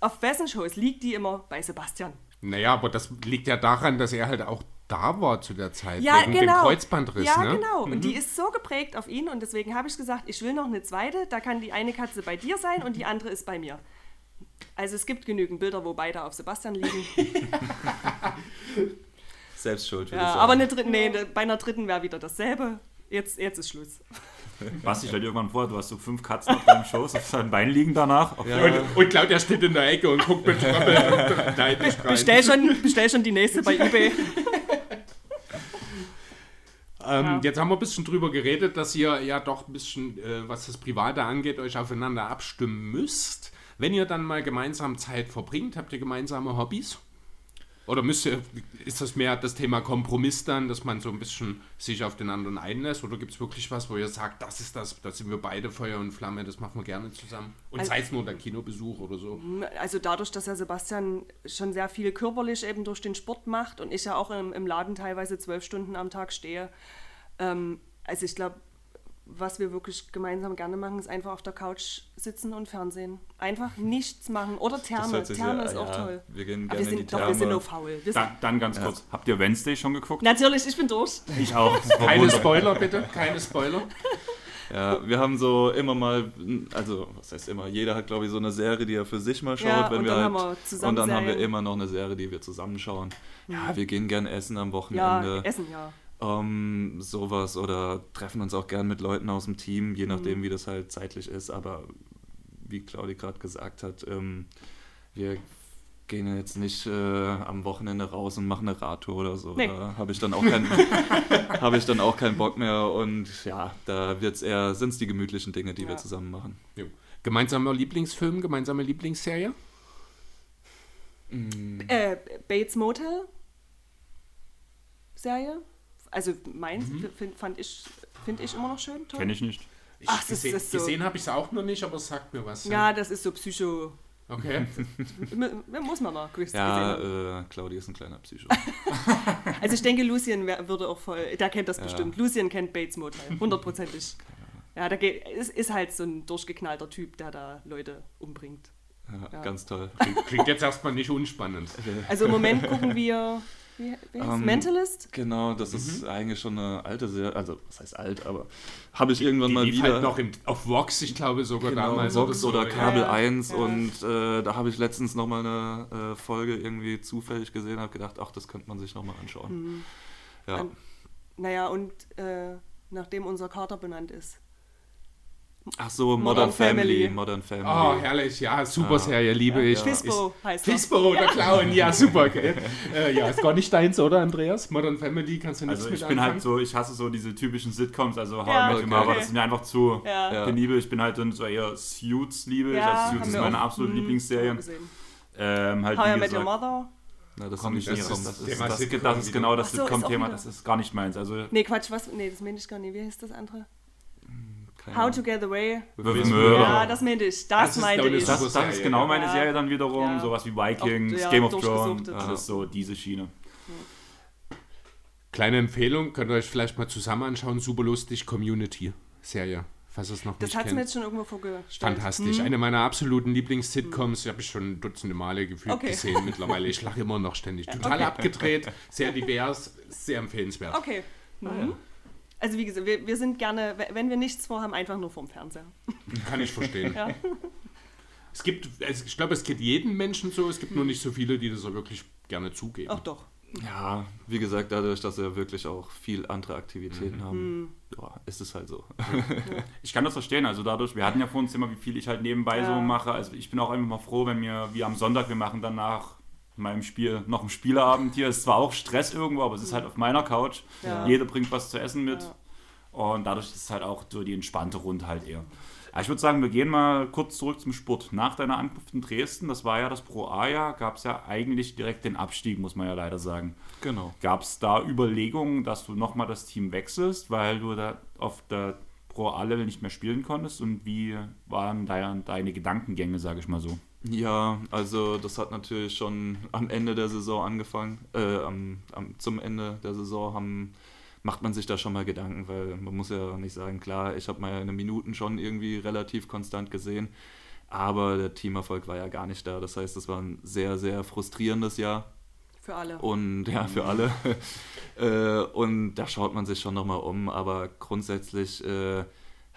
Auf wessen Schoß liegt die immer? Bei Sebastian. Naja, aber das liegt ja daran, dass er halt auch da war zu der Zeit. Ja, wegen genau. dem Kreuzbandriss, ja, ne? genau. Und die ist so geprägt auf ihn und deswegen habe ich gesagt, ich will noch eine zweite. Da kann die eine Katze bei dir sein und die andere ist bei mir. Also es gibt genügend Bilder, wo beide auf Sebastian liegen. Selbst schuld, würde Ja, ich sagen. aber eine dritte, nee, ne- bei einer dritten wäre wieder dasselbe. Jetzt, jetzt ist Schluss. Basti stellt irgendwann vor, du hast so fünf Katzen auf deinem Schoß, auf seinem Bein liegen danach. Ja. Und, und Claudia steht in der Ecke und guckt mit Tröppel neidisch rein. Bestell schon, bestell schon die nächste bei eBay. Ähm, Ja. Jetzt haben wir ein bisschen drüber geredet, dass ihr ja doch ein bisschen, äh, was das Private angeht, euch aufeinander abstimmen müsst. Wenn ihr dann mal gemeinsam Zeit verbringt, habt ihr gemeinsame Hobbys? Oder müsst ihr, ist das mehr das Thema Kompromiss dann, dass man so ein bisschen sich auf den anderen einlässt? Oder gibt es wirklich was, wo ihr sagt, das ist das, da sind wir beide Feuer und Flamme, das machen wir gerne zusammen? Und Also- sei es nur der Kinobesuch oder so. Also dadurch, dass ja Sebastian schon sehr viel körperlich eben durch den Sport macht und ich ja auch im, im Laden teilweise zwölf Stunden am Tag stehe. Ähm, also ich glaube, was wir wirklich gemeinsam gerne machen, ist einfach auf der Couch sitzen und Fernsehen. Einfach nichts machen. Oder Therme. Therme ist auch ja, toll. Wir gehen gerne wir in die sind, doch, wir sind nur Therme. faul. Wir sind, Dann, dann ganz kurz, habt ihr Wednesday schon geguckt? Natürlich, ich bin durch. Ich auch. Keine. Spoiler bitte, keine Spoiler. Ja, wir haben so immer mal, also was heißt immer, jeder hat glaube ich so eine Serie, die er für sich mal schaut, Ja, wenn und wir dann halt, haben wir zusammen und dann haben wir immer noch eine Serie, die wir zusammenschauen. Ja, wir gehen gerne essen am Ja, Wochenende, Essen, ja. Ähm, sowas oder treffen uns auch gern mit Leuten aus dem Team, je Mhm. nachdem wie das halt zeitlich ist, aber wie Claudi gerade gesagt hat, ähm, wir gehen jetzt nicht äh, am Wochenende raus und machen eine Radtour oder so. Nee. Da habe ich dann auch keinen habe ich dann auch keinen Bock mehr und ja, da wird's eher sind es die gemütlichen Dinge, die Ja. wir zusammen machen. Jo. Gemeinsamer Lieblingsfilm, gemeinsame Lieblingsserie? Äh, Bates Motel Serie. Also meins Mhm. find, fand ich, finde ich immer noch schön. Toll. Kenn ich nicht. Ich Ach, das gesehen, ist so- gesehen habe ich es auch noch nicht, aber es sagt mir was. Ja, das ist so Psycho. Okay. Muss man mal Ja, gesehen äh, Claudi ist ein kleiner Psycho. Also ich denke, Lucien würde auch voll, der kennt das Ja. bestimmt. Lucien kennt Bates Motel, hundertprozentig. Ja, da geht, ist, ist halt so ein durchgeknallter Typ, der da Leute umbringt. Ja, Ja. Ganz toll. Klingt, klingt jetzt erstmal nicht unspannend. Also im Moment gucken wir, wie, wie heißt Ähm, Mentalist? Genau, das ist eigentlich schon eine alte Serie, also was heißt alt, aber habe ich irgendwann Die mal lief wieder halt noch im, auf Vox, ich glaube sogar genau, damals. Vox so, oder ja. Kabel Ja, 1 ja. und äh, da habe ich letztens nochmal eine äh, Folge irgendwie zufällig gesehen, habe gedacht, ach, das könnte man sich nochmal anschauen. Mhm. Ja. An- Naja, und äh, nachdem unser Kater benannt ist. Ach so, Modern, Modern Family. Family. Modern Family. Oh, herrlich, ja, super Serie, liebe ich. Fisbo heißt er. Fisbo, der Clown, ja, super. Gell? äh, ja, ist gar nicht deins, oder Andreas? Modern Family, kannst du nichts Also mit ich bin anfangen? halt so, ich hasse so diese typischen Sitcoms, also How Ja, I Met Your okay. Mother, das ist mir einfach zu Ja. Ja. penibel. Ich bin halt dann so eher Suits liebe ich. Ja, also Suits ist meine auch, absolute hm, Lieblingsserie. Ähm, halt How I Met Your Mother? Na, das komm, ist das, nicht das, so das, Thema das, das ist genau das so, ist Sitcom-Thema, das ist gar nicht meins. Also Nee, Quatsch, was? Nee, das meine ich gar nicht. Wie heißt das andere? How to Get Away. With Murder. Ja, das meinte ich. Das, Das ist meinte ich. Das, das ist genau meine Ja. Serie dann wiederum, Ja. sowas wie Vikings, Auch, ja, Game of Thrones, durchgesuchtet. alles so diese Schiene. Kleine Empfehlung, könnt ihr euch vielleicht mal zusammen anschauen, super lustig, Community-Serie, falls es noch Das nicht hat es mir jetzt schon irgendwo vorgestellt. Fantastisch. Eine meiner absoluten Lieblings-Sitcoms. Die habe ich schon dutzende Male gefühlt Okay. gesehen mittlerweile. Ich lache immer noch ständig. Total Okay. abgedreht, sehr divers, sehr empfehlenswert. Okay. Mhm. Also wie gesagt, wir, wir sind gerne, we- wenn wir nichts vorhaben, einfach nur vorm Fernseher. Kann ich verstehen. Ja. Es gibt, ich glaube, es geht jedem Menschen so. Es gibt nur nicht so viele, die das auch wirklich gerne zugeben. Ach doch. Ja, wie gesagt, dadurch, dass wir wirklich auch viel andere Mhm. Aktivitäten haben, ja, ist es halt so. Ich kann das verstehen, also dadurch, wir hatten ja vor uns immer, wie viel ich halt nebenbei so Ja. mache. Also ich bin auch einfach mal froh, wenn wir, wie am Sonntag, wir machen danach meinem Spiel noch einen Spieleabend hier. Ist zwar auch Stress irgendwo, aber es ist halt auf meiner Couch. Ja. Jeder bringt was zu essen mit. Ja. Und dadurch ist es halt auch so die entspannte Runde halt eher. Ja, ich würde sagen, wir gehen mal kurz zurück zum Sport. Nach deiner Ankunft in Dresden, das war ja das Pro A-Jahr, gab es ja eigentlich direkt den Abstieg, muss man ja leider sagen. Genau. Gab es da Überlegungen, dass du nochmal das Team wechselst, weil du da auf der Pro A-Level nicht mehr spielen konntest? Und wie waren da deine Gedankengänge, sage ich mal so? Ja, also das hat natürlich schon am Ende der Saison angefangen. Äh, am, am, zum Ende der Saison haben, macht man sich da schon mal Gedanken, weil man muss ja nicht sagen, klar, ich habe meine Minuten schon irgendwie relativ konstant gesehen, aber der Teamerfolg war ja gar nicht da. Das heißt, es war ein sehr, sehr frustrierendes Jahr. Für alle. Und ja, für alle. äh, und da schaut man sich schon nochmal um, aber grundsätzlich äh,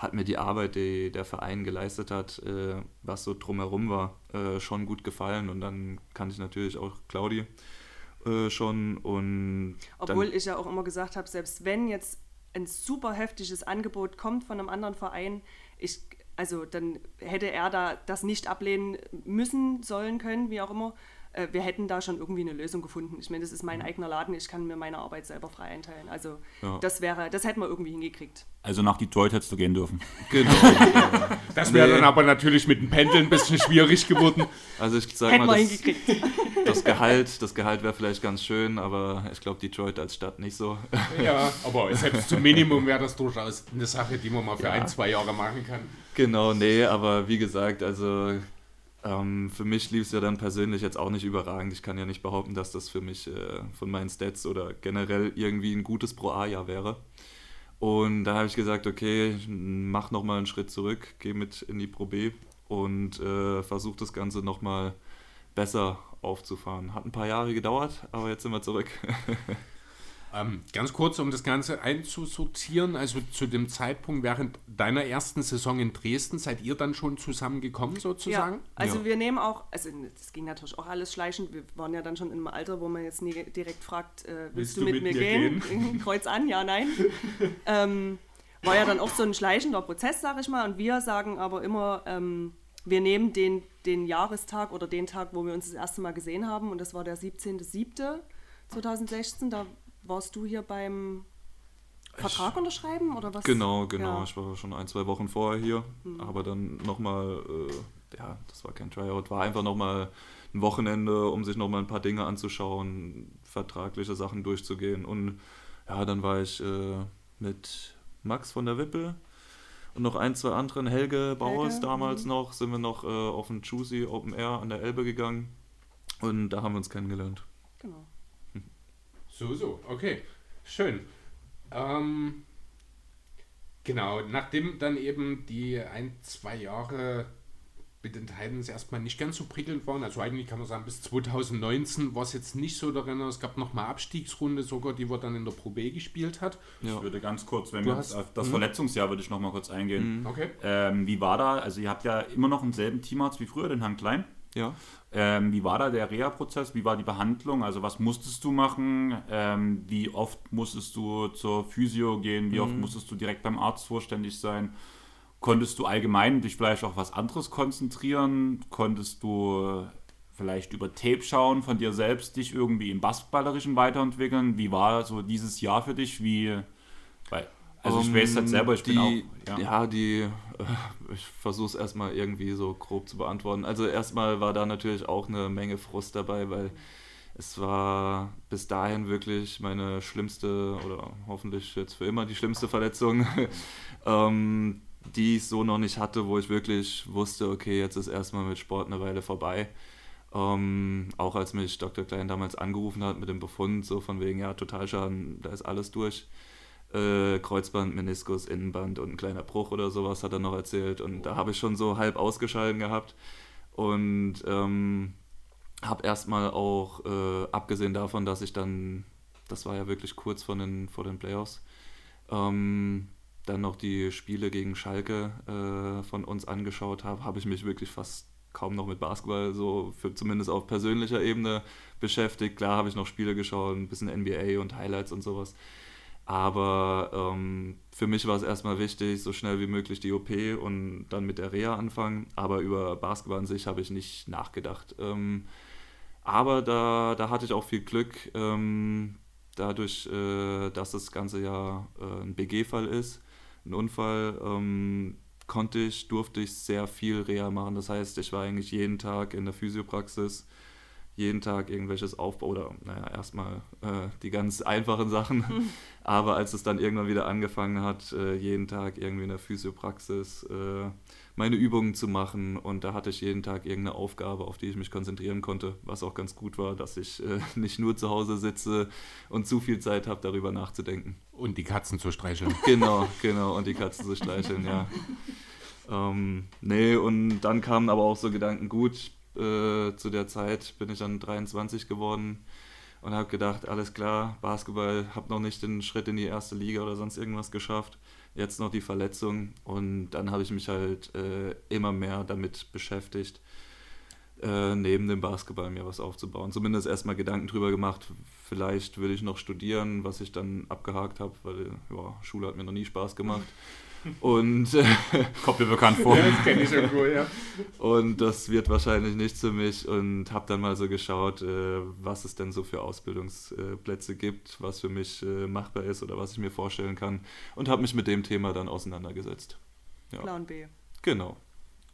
hat mir die Arbeit, die der Verein geleistet hat, äh, was so drumherum war, äh, schon gut gefallen. Und dann kannte ich natürlich auch Claudi äh, schon. Und Obwohl ich ja auch immer gesagt habe, selbst wenn jetzt ein super heftiges Angebot kommt von einem anderen Verein, ich, also dann hätte er da das nicht ablehnen müssen, sollen, können, wie auch immer äh, wir hätten da schon irgendwie eine Lösung gefunden. Ich meine, das ist mein mhm. eigener Laden, ich kann mir meine Arbeit selber frei einteilen. Also ja. das wäre, das hätten wir irgendwie hingekriegt. Also nach Detroit hättest du gehen dürfen. Genau. das wäre nee. dann aber natürlich mit dem Pendeln ein bisschen schwierig geworden. Also ich sag Hätten mal, das, das Gehalt, das Gehalt wäre vielleicht ganz schön, aber ich glaube Detroit als Stadt nicht so. Ja, aber selbst zum Minimum wäre das durchaus eine Sache, die man mal für ja. ein, zwei Jahre machen kann. Genau, nee, aber wie gesagt, also ähm, für mich lief es ja dann persönlich jetzt auch nicht überragend. Ich kann ja nicht behaupten, dass das für mich äh, von meinen Stats oder generell irgendwie ein gutes Pro-A-Jahr wäre. Und da habe ich gesagt, okay, mach nochmal einen Schritt zurück, gehe mit in die Pro B und äh, versuche das Ganze nochmal besser aufzufahren. Hat ein paar Jahre gedauert, aber jetzt sind wir zurück. Ähm, ganz kurz, um das Ganze einzusortieren, also zu dem Zeitpunkt während deiner ersten Saison in Dresden, seid ihr dann schon zusammengekommen sozusagen? Ja, also ja. wir nehmen auch, also das ging natürlich auch alles schleichend, wir waren ja dann schon in einem Alter, wo man jetzt nie direkt fragt, äh, willst, willst, du mit, mit mir, mir gehen? gehen? Kreuz an, ja, nein. ähm, war ja dann auch so ein schleichender Prozess, sage ich mal, und wir sagen aber immer, ähm, wir nehmen den, den Jahrestag oder den Tag, wo wir uns das erste Mal gesehen haben, und das war der 17.07.2016, da warst du hier beim Vertrag ich, unterschreiben oder was? Genau, genau. Ja. Ich war schon ein, zwei Wochen vorher hier, mhm. aber dann nochmal, äh, ja, das war kein Tryout, war einfach nochmal ein Wochenende, um sich nochmal ein paar Dinge anzuschauen, vertragliche Sachen durchzugehen. Und ja, dann war ich äh, mit Max von der Wippel und noch ein, zwei anderen, Helge Bauers Helge, damals mhm. noch, sind wir noch äh, auf ein Juicy Open Air an der Elbe gegangen und da haben wir uns kennengelernt. Genau. So, so, okay. Schön. Ähm, genau, nachdem dann eben die ein, zwei Jahre mit den Titans erstmal nicht ganz so prickelnd waren, also eigentlich kann man sagen, bis 2019 war es jetzt nicht so darin, es gab nochmal Abstiegsrunde sogar, die wir dann in der Pro B gespielt hat. Ja. Ich würde ganz kurz, wenn du wir hast, auf das mh. Verletzungsjahr würde ich nochmal kurz eingehen. Mhm. Okay. Ähm, wie war da, also ihr habt ja immer noch denselben Teamarzt wie früher, den Herrn Klein. Ja. Ähm, wie war da der Reha-Prozess? Wie war die Behandlung? Also was musstest du machen? Ähm, wie oft musstest du zur Physio gehen? Wie mhm. oft musstest du direkt beim Arzt vorständig sein? Konntest du allgemein dich vielleicht auch was anderes konzentrieren? Konntest du vielleicht über Tape schauen, von dir selbst dich irgendwie im Basketballerischen weiterentwickeln? Wie war so dieses Jahr für dich? Wie, weil also ich weiß halt selber, ich die, bin auch. Ja, ja die, äh, ich versuche es erstmal irgendwie so grob zu beantworten. Also erstmal war da natürlich auch eine Menge Frust dabei, weil es war bis dahin wirklich meine schlimmste oder hoffentlich jetzt für immer die schlimmste Verletzung, ähm, die ich so noch nicht hatte, wo ich wirklich wusste, okay, jetzt ist erstmal mit Sport eine Weile vorbei. Ähm, auch als mich Dr. Klein damals angerufen hat mit dem Befund, so von wegen, ja, Totalschaden, da ist alles durch äh, Kreuzband, Meniskus, Innenband und ein kleiner Bruch oder sowas hat er noch erzählt. Und da habe ich schon so halb ausgeschalten gehabt. Und ähm, habe erstmal auch, äh, abgesehen davon, dass ich dann, das war ja wirklich kurz vor den, vor den Playoffs, ähm, dann noch die Spiele gegen Schalke äh, von uns angeschaut habe, habe ich mich wirklich fast kaum noch mit Basketball so für, zumindest auf persönlicher Ebene beschäftigt. Klar habe ich noch Spiele geschaut, ein bisschen NBA und Highlights und sowas. Aber ähm, für mich war es erstmal wichtig, so schnell wie möglich die OP und dann mit der Reha anfangen. Aber über Basketball an sich habe ich nicht nachgedacht. Ähm, aber da, da hatte ich auch viel Glück, ähm, dadurch, äh, dass das Ganze ja äh, ein BG-Fall ist, ein Unfall, ähm, konnte ich, durfte ich sehr viel Reha machen. Das heißt, ich war eigentlich jeden Tag in der Physiopraxis, jeden Tag irgendwelches Aufbau oder naja, erstmal äh, die ganz einfachen Sachen. Mhm. Aber als es dann irgendwann wieder angefangen hat, äh, jeden Tag irgendwie in der Physiopraxis äh, meine Übungen zu machen und da hatte ich jeden Tag irgendeine Aufgabe, auf die ich mich konzentrieren konnte, was auch ganz gut war, dass ich äh, nicht nur zu Hause sitze und zu viel Zeit habe, darüber nachzudenken. Und die Katzen zu streicheln. Genau, genau, und die Katzen zu streicheln, ja. Ähm, nee, und dann kamen aber auch so Gedanken, gut, äh, zu der Zeit bin ich dann 23 geworden und habe gedacht, alles klar, Basketball, habe noch nicht den Schritt in die erste Liga oder sonst irgendwas geschafft. Jetzt noch die Verletzung und dann habe ich mich halt äh, immer mehr damit beschäftigt, äh, neben dem Basketball mir was aufzubauen. Zumindest erstmal Gedanken drüber gemacht, vielleicht will ich noch studieren, was ich dann abgehakt habe, weil ja, Schule hat mir noch nie Spaß gemacht. Und äh, kommt mir bekannt vor. Ja, das kenne ich irgendwo, ja. Und das wird wahrscheinlich nichts für mich und habe dann mal so geschaut, äh, was es denn so für Ausbildungsplätze gibt, was für mich äh, machbar ist oder was ich mir vorstellen kann und habe mich mit dem Thema dann auseinandergesetzt. Ja. Plan B. Genau.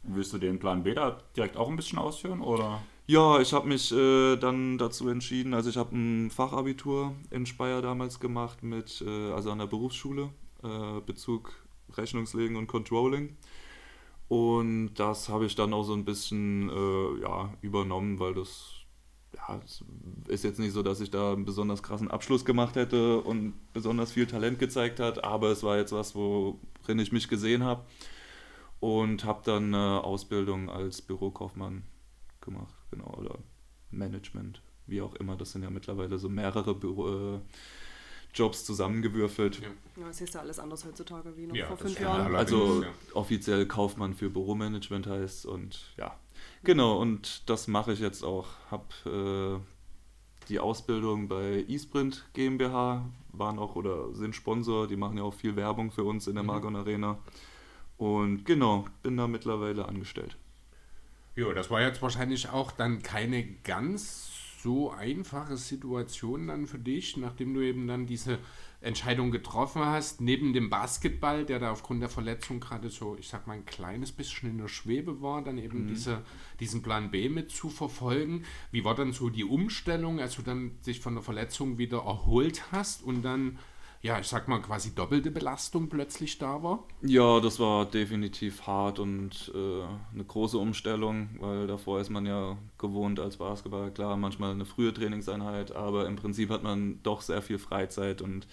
Willst du den Plan B da direkt auch ein bisschen ausführen oder? Ja, ich habe mich äh, dann dazu entschieden, also ich habe ein Fachabitur in Speyer damals gemacht mit, äh, also an der Berufsschule, äh, Bezug Rechnungslegen und Controlling. Und das habe ich dann auch so ein bisschen äh, ja, übernommen, weil das ja, ist jetzt nicht so, dass ich da einen besonders krassen Abschluss gemacht hätte und besonders viel Talent gezeigt hat, aber es war jetzt was, worin ich mich gesehen habe und habe dann eine Ausbildung als Bürokaufmann gemacht, genau, oder Management, wie auch immer. Das sind ja mittlerweile so mehrere Büro, äh, Jobs zusammengewürfelt. Ja, das ist ja alles anders heutzutage wie noch ja, vor fünf Jahren. Also ja. offiziell Kaufmann für Büromanagement heißt und ja, genau und das mache ich jetzt auch. Habe äh, die Ausbildung bei eSprint GmbH, waren auch oder sind Sponsor, die machen ja auch viel Werbung für uns in der mhm. Margon Arena und genau, bin da mittlerweile angestellt. Ja, das war jetzt wahrscheinlich auch dann keine ganz so einfache Situation dann für dich, nachdem du eben dann diese Entscheidung getroffen hast, neben dem Basketball, der da aufgrund der Verletzung gerade so, ich sag mal, ein kleines bisschen in der Schwebe war, dann eben mhm. diese, diesen Plan B mit zu verfolgen. Wie war dann so die Umstellung, als du dann sich von der Verletzung wieder erholt hast und dann ja, ich sag mal, quasi doppelte Belastung plötzlich da war? Ja, das war definitiv hart und äh, eine große Umstellung, weil davor ist man ja gewohnt als Basketballer, klar, manchmal eine frühe Trainingseinheit, aber im Prinzip hat man doch sehr viel Freizeit und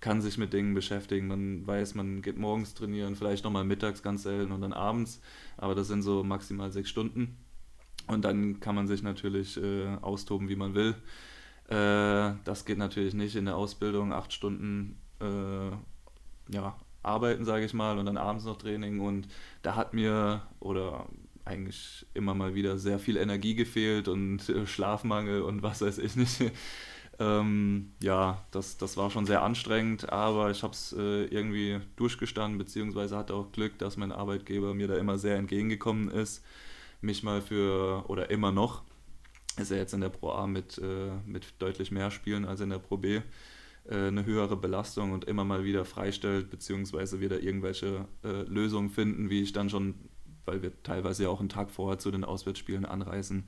kann sich mit Dingen beschäftigen. Man weiß, man geht morgens trainieren, vielleicht nochmal mittags ganz selten und dann abends, aber das sind so maximal sechs Stunden. Und dann kann man sich natürlich äh, austoben, wie man will. Äh, das geht natürlich nicht in der Ausbildung, acht Stunden äh, ja, arbeiten, sage ich mal, und dann abends noch Training. Und da hat mir oder eigentlich immer mal wieder sehr viel Energie gefehlt und äh, Schlafmangel und was weiß ich nicht. ähm, ja, das, das war schon sehr anstrengend, aber ich habe es äh, irgendwie durchgestanden, beziehungsweise hatte auch Glück, dass mein Arbeitgeber mir da immer sehr entgegengekommen ist, mich mal für, oder immer noch, ist er jetzt in der Pro A mit, äh, mit deutlich mehr Spielen als in der Pro B äh, eine höhere Belastung und immer mal wieder freistellt, beziehungsweise wieder irgendwelche äh, Lösungen finden, wie ich dann schon, weil wir teilweise ja auch einen Tag vorher zu den Auswärtsspielen anreisen,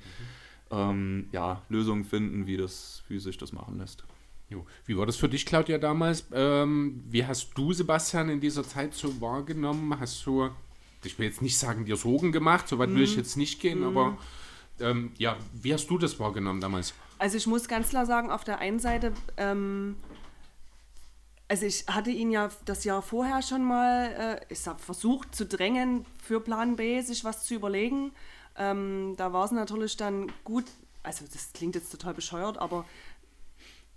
mhm. ähm, ja, Lösungen finden, wie, das, wie sich das machen lässt. Jo. Wie war das für dich, Claudia, damals? Ähm, wie hast du, Sebastian, in dieser Zeit so wahrgenommen? Hast du, ich will jetzt nicht sagen, dir Sorgen gemacht, so weit mhm. will ich mhm. jetzt nicht gehen, mhm. aber ähm, ja, wie hast du das wahrgenommen damals? Also ich muss ganz klar sagen, auf der einen Seite, ähm, also ich hatte ihn ja das Jahr vorher schon mal, äh, ich habe versucht zu drängen, für Plan B sich was zu überlegen. Ähm, da war es natürlich dann gut, also das klingt jetzt total bescheuert, aber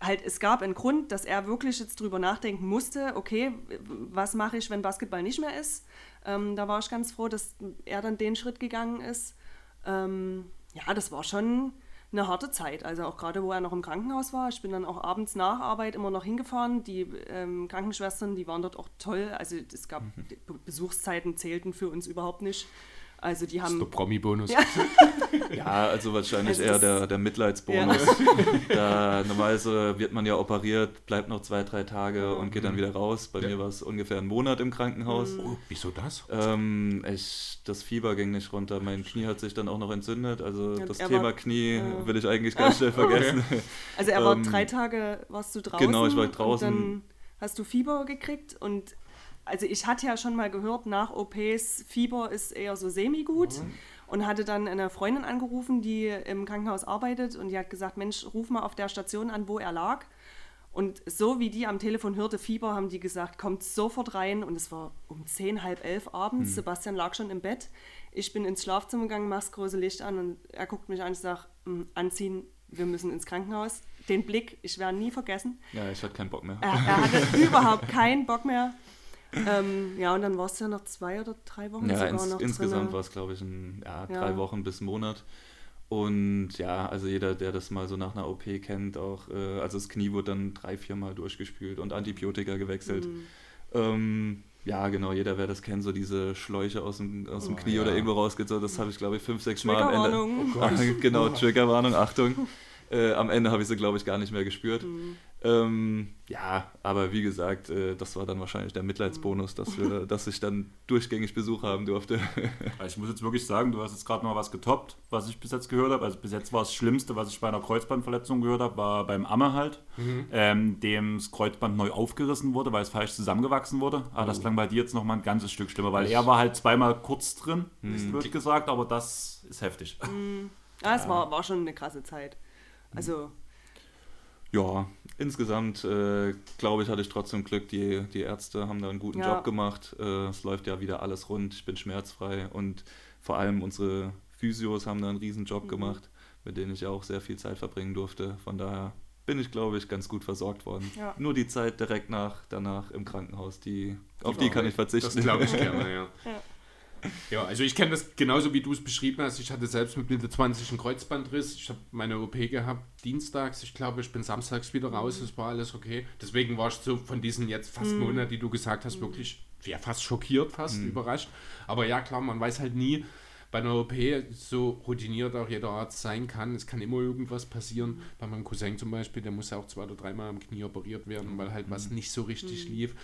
halt, es gab einen Grund, dass er wirklich jetzt drüber nachdenken musste, okay, was mache ich, wenn Basketball nicht mehr ist. Ähm, da war ich ganz froh, dass er dann den Schritt gegangen ist. Ähm, ja, das war schon eine harte Zeit. Also auch gerade, wo er noch im Krankenhaus war. Ich bin dann auch abends nach Arbeit immer noch hingefahren. Die ähm, Krankenschwestern, die waren dort auch toll. Also es gab mhm. Besuchszeiten zählten für uns überhaupt nicht. Also die Das ist haben der Promi-Bonus. Ja. Ja, also wahrscheinlich eher der, der Mitleidsbonus. Da normalerweise wird man ja operiert, bleibt noch zwei, drei Tage und geht dann wieder raus. Bei Ja. mir war es ungefähr ein Monat im Krankenhaus. Oh, wieso das? Ähm, ich, das Fieber ging nicht runter, mein Knie hat sich dann auch noch entzündet. Also Ja, das er Thema war- Knie ja. will ich eigentlich ganz schnell vergessen. Also er war Ähm, drei Tage, warst du draußen. genau, ich war draußen. Und dann hast du Fieber gekriegt und also ich hatte ja schon mal gehört, nach OPs Fieber ist eher so semi-gut und hatte dann eine Freundin angerufen, die im Krankenhaus arbeitet und die hat gesagt, Mensch, ruf mal auf der Station an, wo er lag. Und so wie die am Telefon hörte Fieber, haben die gesagt, kommt sofort rein. Und es war um 10, halb elf abends. Hm. Sebastian lag schon im Bett. Ich bin ins Schlafzimmer gegangen, mach's große Licht an und er guckt mich an und sagt, "Mm, anziehen, wir müssen ins Krankenhaus. Den Blick, ich werde nie vergessen. Ja, ich hatte keinen Bock mehr. Er, er hatte überhaupt keinen Bock mehr. Ähm, ja, und dann war es ja noch zwei oder drei Wochen Ja, sogar ins, noch insgesamt war es, glaube ich, ein, ja, Ja. drei Wochen bis einen Monat. Und ja, also jeder, der das mal so nach einer OP kennt, auch, äh, also das Knie wurde dann drei, vier Mal durchgespült und Antibiotika gewechselt. Mhm. Ähm, ja, genau, jeder, wer das kennt, so diese Schläuche aus dem, aus dem Oh, Knie ja. oder irgendwo rausgeht, so, das habe ich, glaube ich, fünf, sechs Mal am Ende. Triggerwarnung. Ah, genau, Triggerwarnung, Achtung. Äh, am Ende habe ich sie, glaube ich, gar nicht mehr gespürt. Mhm. Ähm, ja, aber wie gesagt, äh, das war dann wahrscheinlich der Mitleidsbonus, dass, wir, dass ich dann durchgängig Besuch haben durfte. Ich muss jetzt wirklich sagen, du hast jetzt gerade mal was getoppt, was ich bis jetzt gehört habe. Also bis jetzt war das Schlimmste, was ich bei einer Kreuzbandverletzung gehört habe, war beim Amme halt, ähm, dem das Kreuzband neu aufgerissen wurde, weil es falsch zusammengewachsen wurde. Aber das klang bei dir jetzt noch mal ein ganzes Stück schlimmer, weil er war halt zweimal kurz drin, wird gesagt, aber das ist heftig. Ja, es war, war schon eine krasse Zeit. Also, Ja, insgesamt äh, glaube ich, hatte ich trotzdem Glück. Die, die Ärzte haben da einen guten Ja. Job gemacht. Äh, es läuft ja wieder alles rund. Ich bin schmerzfrei und vor allem unsere Physios haben da einen riesen Mhm. Job gemacht, mit denen ich ja auch sehr viel Zeit verbringen durfte. Von daher bin ich, glaube ich, ganz gut versorgt worden. Ja. Nur die Zeit direkt nach, danach im Krankenhaus, die, auf die kann ich Das verzichten. glaube ich gerne, ja. Ja. Ja, also ich kenne das genauso wie du es beschrieben hast. Ich hatte selbst mit Mitte 20 einen Kreuzbandriss. Ich habe meine OP gehabt dienstags. Ich glaube, ich bin samstags wieder raus. Es war alles okay. Deswegen war ich so von diesen jetzt fast Monat, die du gesagt hast, wirklich ja, fast schockiert, fast überrascht. Aber ja, klar, man weiß halt nie, bei einer OP, so routiniert auch jeder Arzt sein kann, es kann immer irgendwas passieren. Bei meinem Cousin zum Beispiel, der muss ja auch zwei oder dreimal am Knie operiert werden, weil halt was nicht so richtig lief.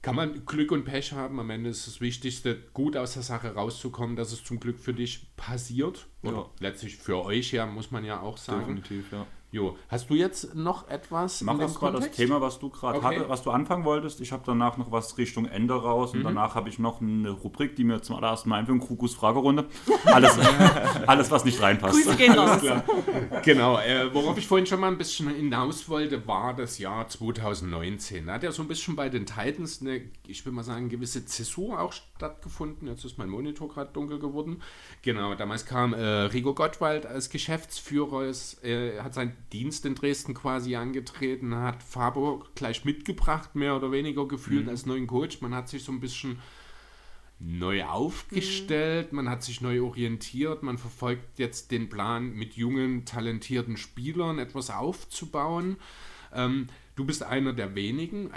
Kann man Glück und Pech haben. Am Ende ist das Wichtigste, gut aus der Sache rauszukommen, dass es zum Glück für dich passiert. Oder Ja. letztlich für euch ja, muss man ja auch sagen. Definitiv, ja. Jo, hast du jetzt noch etwas Mach mal das? Thema, was du gerade Okay. hatte, was du anfangen wolltest. Ich habe danach noch was Richtung Ende raus Mhm. und danach habe ich noch eine Rubrik, die mir zum allerersten Mal einführen, Krukus Fragerunde. Alles, alles was nicht reinpasst. Grüße gehen raus. Genau, äh, worauf ich vorhin schon mal ein bisschen hinaus wollte, war das Jahr 2019. Da hat ja so ein bisschen bei den Titans eine, ich will mal sagen, gewisse Zäsur auch stattgefunden. Jetzt ist mein Monitor gerade dunkel geworden. Genau, damals kam äh, Rigo Gottwald als Geschäftsführer, ist, äh, hat seinen Dienst in Dresden quasi angetreten, hat Fabo gleich mitgebracht, mehr oder weniger gefühlt als neuen Coach. Man hat sich so ein bisschen neu aufgestellt, man hat sich neu orientiert, man verfolgt jetzt den Plan, mit jungen, talentierten Spielern etwas aufzubauen. Ähm, du bist einer der wenigen,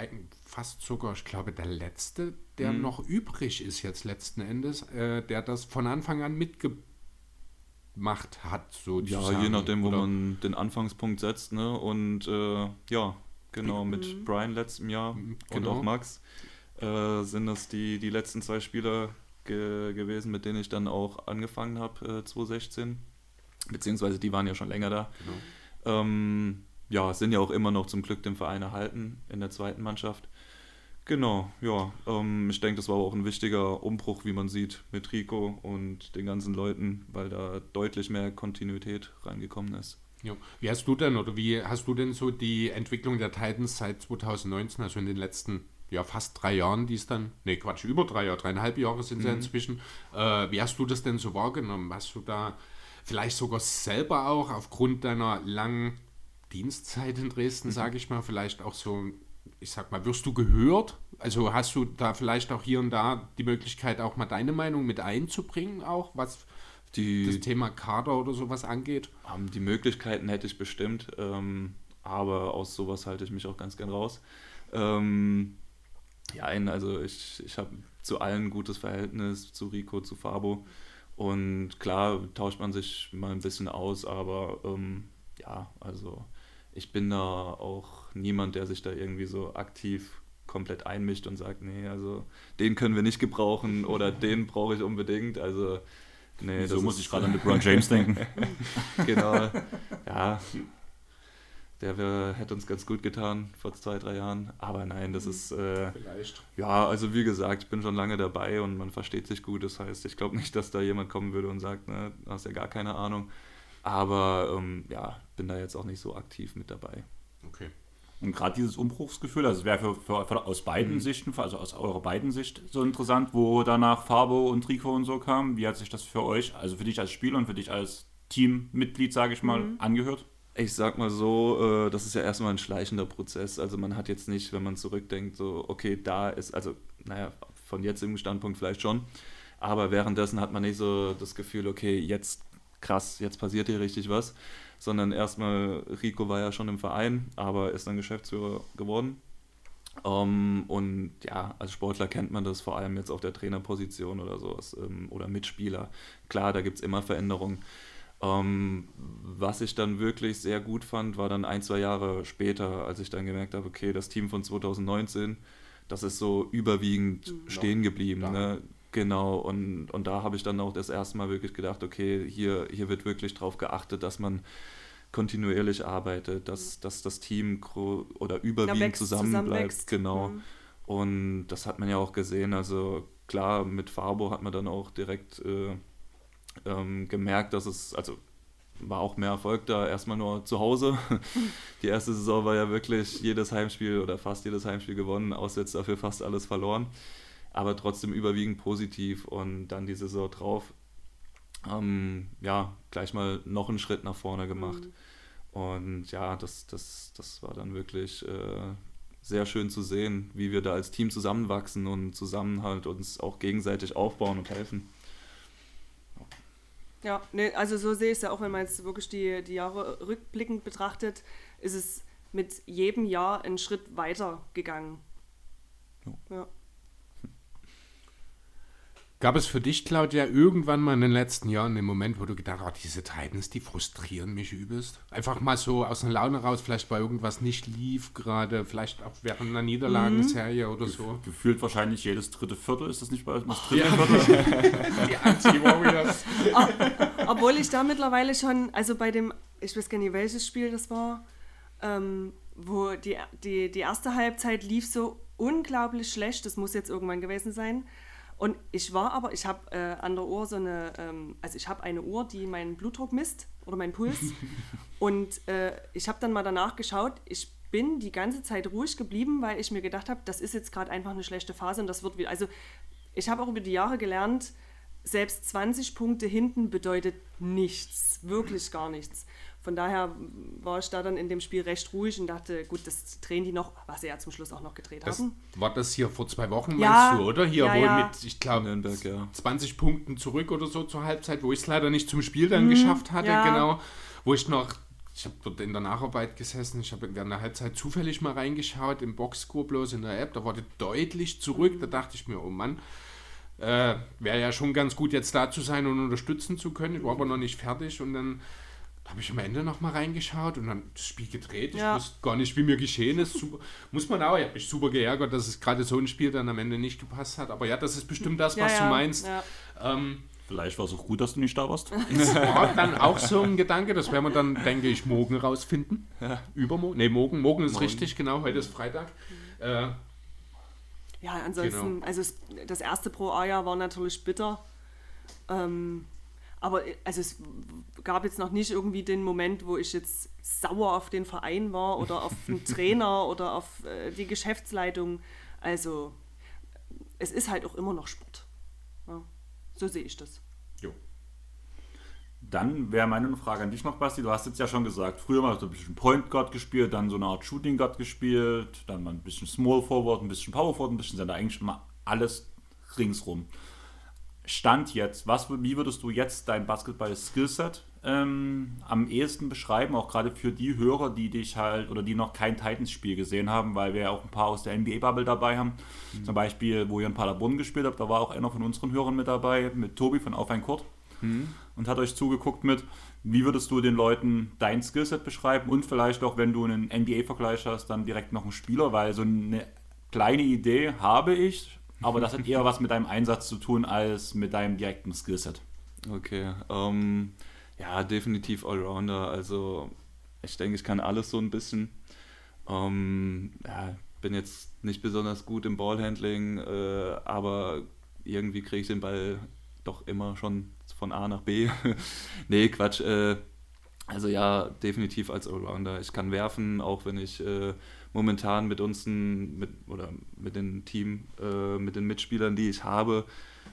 fast sogar, ich glaube, der Letzte, der noch übrig ist jetzt letzten Endes, äh, der das von Anfang an mitgemacht hat, sozusagen. Ja, je nachdem, wo Oder- man den Anfangspunkt setzt. Ne? Und äh, ja, genau, mit Brian letztem Jahr und genau. auch Max äh, sind das die, die letzten zwei Spieler ge gewesen, mit denen ich dann auch angefangen habe, äh, 2016. Beziehungsweise die waren ja schon länger da. Genau. Ähm, ja, sind ja auch immer noch zum Glück dem Verein erhalten in der zweiten Mannschaft. Genau, ja. Ähm, ich denke, das war auch ein wichtiger Umbruch, wie man sieht, mit Rico und den ganzen Leuten, weil da deutlich mehr Kontinuität reingekommen ist. Ja. Wie hast du denn oder wie hast du denn so die Entwicklung der Titans seit 2019, also in den letzten ja, fast drei Jahren, die es dann, nee, Quatsch, über drei Jahre, dreieinhalb Jahre sind sie inzwischen. Äh, wie hast du das denn so wahrgenommen? Hast du da vielleicht sogar selber auch aufgrund deiner langen Dienstzeit in Dresden, sage ich mal, vielleicht auch so, ich sag mal, wirst du gehört? Also hast du da vielleicht auch hier und da die Möglichkeit, auch mal deine Meinung mit einzubringen, auch was Die, das Thema Kader oder sowas angeht? Ähm, die Möglichkeiten hätte ich bestimmt, ähm, aber aus sowas halte ich mich auch ganz gern raus. Ähm, Ja, also ich, ich habe zu allen ein gutes Verhältnis, zu Rico, zu Fabo. Und klar tauscht man sich mal ein bisschen aus, aber ähm, ja, also ich bin da auch niemand, der sich da irgendwie so aktiv komplett einmischt und sagt, nee, also den können wir nicht gebrauchen oder den brauche ich unbedingt. Also nee, so muss ich gerade an LeBron James denken. genau, ja, der wär, hätte uns ganz gut getan vor zwei, drei Jahren. Aber nein, das ist. Äh, Vielleicht. Ja, also wie gesagt, ich bin schon lange dabei und man versteht sich gut. Das heißt, ich glaube nicht, dass da jemand kommen würde und sagt, ne, du hast ja gar keine Ahnung. Aber ähm, ja, bin da jetzt auch nicht so aktiv mit dabei. Okay. Und gerade dieses Umbruchsgefühl, also es wäre für, für, für, aus beiden mhm. Sichten, also aus eurer beiden Sicht so interessant, wo danach Fabo und Rico und so kam. Wie hat sich das für euch, also für dich als Spieler und für dich als Teammitglied, sage ich mal, mhm. angehört? Ich sag mal so, äh, das ist ja erstmal ein schleichender Prozess. Also man hat jetzt nicht, wenn man zurückdenkt, so, okay, da ist, also, naja, von jetzigem Standpunkt vielleicht schon. Aber währenddessen hat man nicht so das Gefühl, okay, jetzt krass, jetzt passiert hier richtig was. Sondern erstmal, Rico war ja schon im Verein, aber ist dann Geschäftsführer geworden. Um, ähm, und ja, als Sportler kennt man das vor allem jetzt auf der Trainerposition oder sowas ähm, oder Mitspieler. Klar, da gibt es immer Veränderungen. Ähm, was ich dann wirklich sehr gut fand, war dann ein, zwei Jahre später, als ich dann gemerkt habe, okay, das Team von 2019, das ist so überwiegend mhm. stehen geblieben. Ne? Genau, und, und da habe ich dann auch das erste Mal wirklich gedacht, okay, hier, hier wird wirklich darauf geachtet, dass man kontinuierlich arbeitet, dass, dass das Team oder überwiegend zusammenbleibt. Genau. Mhm. Und das hat man ja auch gesehen. Also klar, mit Farbo hat man dann auch direkt äh, ähm, gemerkt, dass es, also war auch mehr Erfolg da, erstmal nur zu Hause. Die erste Saison war ja wirklich jedes Heimspiel oder fast jedes Heimspiel gewonnen, auswärts dafür fast alles verloren. Aber trotzdem überwiegend positiv und dann die Saison drauf, ähm, ja, gleich mal noch einen Schritt nach vorne gemacht. Mhm. Und ja, das, das, das war dann wirklich äh, sehr schön zu sehen, wie wir da als Team zusammenwachsen und zusammen halt uns auch gegenseitig aufbauen und helfen. Ja, nee, also so sehe ich es ja auch, wenn man jetzt wirklich die, die Jahre rückblickend betrachtet, ist es mit jedem Jahr einen Schritt weiter gegangen. Ja. ja. Gab es für dich, Claudia, irgendwann mal in den letzten Jahren einen Moment, wo du gedacht hast, oh, diese Titans, die frustrieren mich übelst? Einfach mal so aus einer Laune raus, vielleicht weil irgendwas nicht lief gerade, vielleicht auch während einer Niederlagenserie mhm. oder so. Gefühlt wahrscheinlich jedes dritte Viertel, ist das nicht bei das dritte ja. Viertel? die Anti-Warriors. Obwohl ich da mittlerweile schon, also bei dem, ich weiß gar nicht, welches Spiel das war, ähm, wo die, die, die erste Halbzeit lief so unglaublich schlecht, das muss jetzt irgendwann gewesen sein. Und ich war aber, ich habe äh, an der Uhr so eine, ähm, also ich habe eine Uhr, die meinen Blutdruck misst oder meinen Puls. und äh, ich habe dann mal danach geschaut, ich bin die ganze Zeit ruhig geblieben, weil ich mir gedacht habe, das ist jetzt gerade einfach eine schlechte Phase und das wird wieder. Also ich habe auch über die Jahre gelernt, selbst 20 Punkte hinten bedeutet nichts, wirklich gar nichts. Von daher war ich da dann in dem Spiel recht ruhig und dachte, gut, das drehen die noch, was sie ja zum Schluss auch noch gedreht das, haben. War das hier vor zwei Wochen, ja, meinst du, oder? Hier, ja, wo ja. mit, ich glaube, ja. 20 Punkten zurück oder so zur Halbzeit, wo ich es leider nicht zum Spiel dann mhm, geschafft hatte, genau. Wo ich noch ich habe dort in der Nacharbeit gesessen, ich habe während der Halbzeit zufällig mal reingeschaut im Boxscore bloß in der App, da war die deutlich zurück, mhm. da dachte ich mir, oh Mann, äh, wäre ja schon ganz gut jetzt da zu sein und unterstützen zu können, ich war aber noch nicht fertig und dann habe ich am Ende noch mal reingeschaut und dann das Spiel gedreht. Ja. Ich wusste gar nicht, wie mir geschehen ist. Super, muss man auch. Ich habe mich super geärgert, dass es gerade so ein Spiel dann am Ende nicht gepasst hat. Aber ja, das ist bestimmt das, was ja, du meinst. Ja. Ähm, Vielleicht war es auch gut, dass du nicht da warst. Das war dann auch so ein Gedanke. Das werden wir dann, denke ich, morgen rausfinden. Übermorgen? Ne, morgen. Morgen ist morgen. richtig, genau. Heute ist Freitag. Äh, ja, ansonsten, genau. also das erste Pro A-Jahr war natürlich bitter. Ähm, aber äh, also es gab jetzt noch nicht irgendwie den Moment, wo ich jetzt sauer auf den Verein war oder auf den Trainer oder auf äh, die Geschäftsleitung. Also es ist halt auch immer noch Sport. Ja, so sehe ich das. Jo. Dann wäre meine Frage an dich noch, Basti. Du hast jetzt ja schon gesagt, früher mal so ein bisschen Point Guard gespielt, dann so eine Art Shooting Guard gespielt, dann mal ein bisschen Small Forward, ein bisschen Power Forward, ein bisschen sind da eigentlich mal alles ringsrum. Stand jetzt, was, wie würdest du jetzt dein Basketball-Skillset ähm, am ehesten beschreiben, auch gerade für die Hörer, die dich halt oder die noch kein Titans-Spiel gesehen haben, weil wir ja auch ein paar aus der NBA-Bubble dabei haben. Mhm. Zum Beispiel, wo ihr in Paderborn gespielt habt, da war auch einer von unseren Hörern mit dabei, mit Tobi von Auf ein Kurt mhm. und hat euch zugeguckt mit, wie würdest du den Leuten dein Skillset beschreiben und vielleicht auch, wenn du einen NBA-Vergleich hast, dann direkt noch einen Spieler, weil so eine kleine Idee habe ich, aber das hat eher was mit deinem Einsatz zu tun als mit deinem direkten Skillset. Okay, ähm, ja, definitiv Allrounder. Also ich denke, ich kann alles so ein bisschen. Ähm, ja, bin jetzt nicht besonders gut im Ballhandling, äh, aber irgendwie kriege ich den Ball doch immer schon von A nach B. nee, Quatsch. Äh, also ja, definitiv als Allrounder. Ich kann werfen, auch wenn ich äh, momentan mit uns mit, oder mit dem Team, äh, mit den Mitspielern, die ich habe,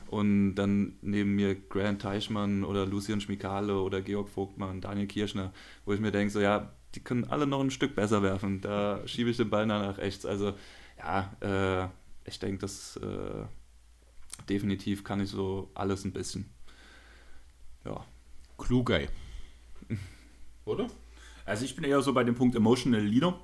und dann neben mir Grant Teichmann oder Lucian Schmikale oder Georg Vogtmann, Daniel Kirschner, wo ich mir denke, so ja, die können alle noch ein Stück besser werfen. Da schiebe ich den Ball nach rechts. Also ja, äh, ich denke, das äh, definitiv kann ich so alles ein bisschen. Ja. Klugei. Oder? Also ich bin eher so bei dem Punkt Emotional Leader.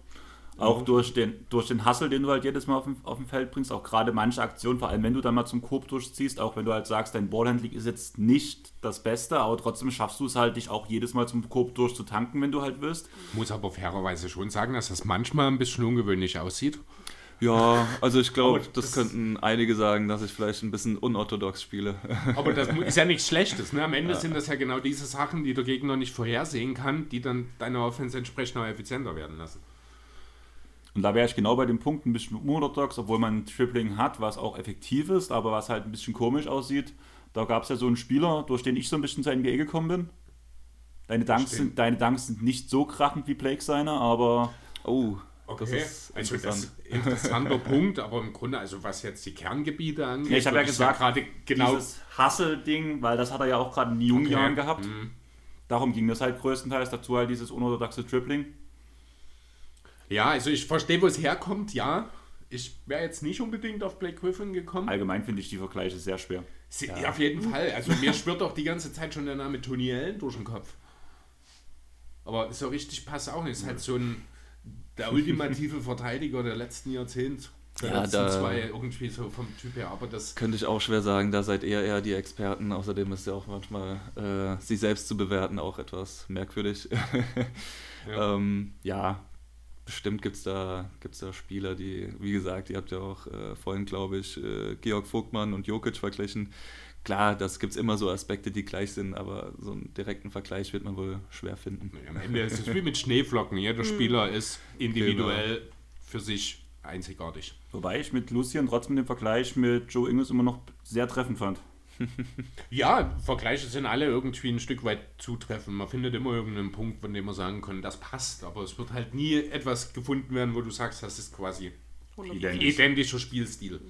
Auch mhm. durch, den, durch den Hustle, den du halt jedes Mal auf dem, auf dem Feld bringst, auch gerade manche Aktionen, vor allem wenn du dann mal zum Korb durchziehst, auch wenn du halt sagst, dein Ballhandling ist jetzt nicht das Beste, aber trotzdem schaffst du es halt, dich auch jedes Mal zum Korb durchzutanken, wenn du halt wirst. Muss aber fairerweise schon sagen, dass das manchmal ein bisschen ungewöhnlich aussieht. Ja, also ich glaube, das, das, könnten einige sagen, dass ich vielleicht ein bisschen unorthodox spiele. Aber das ist ja nichts Schlechtes. Ne? Am Ende ja. sind das ja genau diese Sachen, die der Gegner nicht vorhersehen kann, die dann deine Offense entsprechend auch effizienter werden lassen. Und da wäre ich genau bei dem Punkt ein bisschen unorthodox, obwohl man ein Tripling hat, was auch effektiv ist, aber was halt ein bisschen komisch aussieht. Da gab es ja so einen Spieler, durch den ich so ein bisschen zur NBA gekommen bin. Deine Dunks, sind, deine Dunks sind nicht so krachend wie Blake seine, aber. Oh, Okay, das ist also das interessanter Punkt, aber im Grunde, also was jetzt die Kerngebiete angeht, ja, ich habe ja gesagt, gerade genau dieses Hustle-Ding, weil das hat er ja auch gerade in jungen okay. Jahren gehabt. Mhm. Darum ging das halt größtenteils dazu halt dieses unorthodoxe Tripling. Ja, also ich verstehe, wo es herkommt, ja. Ich wäre jetzt nicht unbedingt auf Blake Griffin gekommen. Allgemein finde ich die Vergleiche sehr schwer. Sie, ja. Auf jeden Fall. Also mir schwirrt doch die ganze Zeit schon der Name Tony Allen durch den Kopf. Aber so richtig passt auch nicht. Ist halt so ein der ultimative Verteidiger der letzten Jahrzehnte. Der ja, letzten da zwei irgendwie so vom Typ her, aber das. Könnte ich auch schwer sagen, da seid ihr eher die Experten. Außerdem ist ja auch manchmal, äh, sich selbst zu bewerten, auch etwas merkwürdig. ja. ähm, ja, bestimmt gibt es da, gibt's da Spieler, die, wie gesagt, ihr habt ja auch äh, vorhin, glaube ich, äh, Georg Vogtmann und Jokic verglichen. Klar, das gibt es immer so Aspekte, die gleich sind, aber so einen direkten Vergleich wird man wohl schwer finden. Ja, am Ende ist es wie mit Schneeflocken. Jeder hm. Spieler ist individuell genau. für sich einzigartig. Wobei ich mit Lucien trotzdem den Vergleich mit Joe Ingles immer noch sehr treffend fand. Ja, Vergleiche sind alle irgendwie ein Stück weit zutreffend. Man findet immer irgendeinen Punkt, von dem man sagen kann, das passt. Aber es wird halt nie etwas gefunden werden, wo du sagst, das ist quasi identischer Spielstil.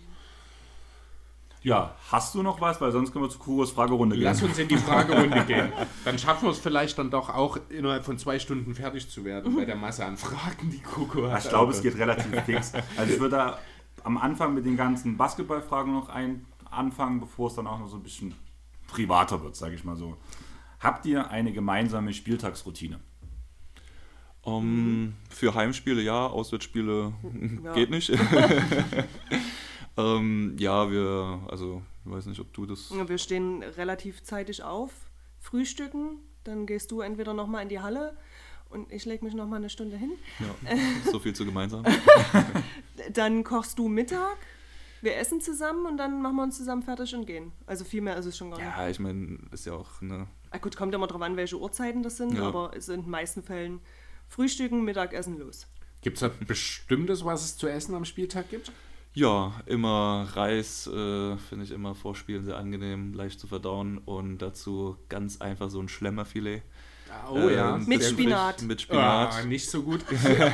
Ja, hast du noch was? Weil sonst können wir zu Kuros Fragerunde gehen. Lass uns in die Fragerunde gehen. Dann schaffen wir es vielleicht dann doch auch innerhalb von zwei Stunden fertig zu werden bei der Masse an Fragen, die Koko hat. Ich glaube, es geht relativ fix. Also ich würde da am Anfang mit den ganzen Basketballfragen noch ein anfangen, bevor es dann auch noch so ein bisschen privater wird, sage ich mal so. Habt ihr eine gemeinsame Spieltagsroutine? Um, für Heimspiele ja, Auswärtsspiele ja. geht nicht. ähm, ja, wir, also ich weiß nicht, ob du das. Wir stehen relativ zeitig auf, frühstücken, dann gehst du entweder nochmal in die Halle und ich lege mich nochmal eine Stunde hin. Ja, so viel zu gemeinsam. dann kochst du Mittag, wir essen zusammen und dann machen wir uns zusammen fertig und gehen. Also viel mehr ist es schon gar nicht. Ja, ich meine, ist ja auch eine. Ah, gut, kommt immer drauf an, welche Uhrzeiten das sind, ja. aber es sind in den meisten Fällen Frühstücken, Mittagessen los. Gibt es da bestimmtes, was es zu essen am Spieltag gibt? Ja, immer Reis äh, finde ich immer vor Spielen sehr angenehm, leicht zu verdauen und dazu ganz einfach so ein Schlemmerfilet. Oh ja. Mit Spinat. Mit Spinat. Ah, nicht so gut.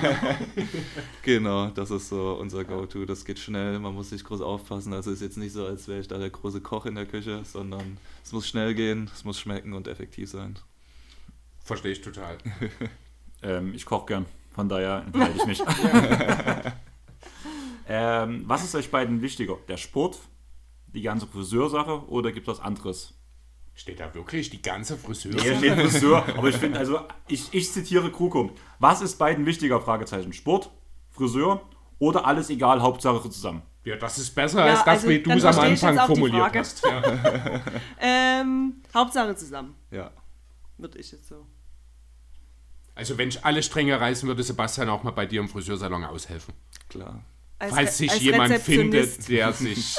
genau, das ist so unser Go-To. Das geht schnell, man muss nicht groß aufpassen. Also ist jetzt nicht so, als wäre ich da der große Koch in der Küche, sondern es muss schnell gehen, es muss schmecken und effektiv sein. Verstehe ich total. ähm, ich koche gern, von daher enthalte ich mich. ähm, was ist euch beiden wichtiger? Der Sport, die ganze Friseursache oder gibt es was anderes? Steht da wirklich die ganze Friseur? Hier steht Friseur, aber ich finde, also ich, ich zitiere Krukum. Was ist beiden wichtiger? Fragezeichen. Sport, Friseur oder alles egal, Hauptsache zusammen. Ja, das ist besser Ja, als das, also, wie du es am Anfang jetzt auch die formuliert Frage. hast. Ja. Ähm, Hauptsache zusammen, Ja, würde ich jetzt so. Also wenn ich alle Stränge reißen würde, Sebastian auch mal bei dir im Friseursalon aushelfen. klar. Als Falls sich als jemand findet, der sich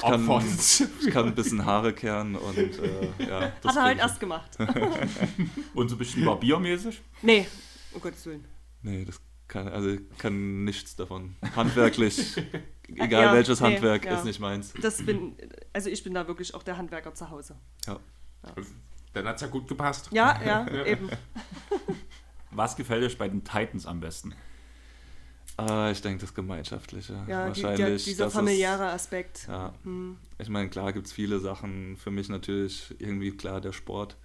Kann, opfert. ich kann ein bisschen Haare kehren und äh, ja. das Hat er heute ich erst gemacht. Und so ein bisschen barbiermäßig. Nee, um Gottes Willen. Nee, das kann, also ich kann nichts davon. Handwerklich, egal Ja, welches nee, Handwerk, ja. ist nicht meins. Das bin, also ich bin da wirklich auch der Handwerker zu Hause. Ja. Dann hat es ja gut gepasst. Ja, ja, eben. Was gefällt euch bei den Titans am besten? Ah, ich denke, das Gemeinschaftliche. Ja, die, Wahrscheinlich. dieser das ist- familiäre Aspekt. Ja, Hm. ich meine, klar gibt es viele Sachen. Für mich natürlich irgendwie klar der Sport.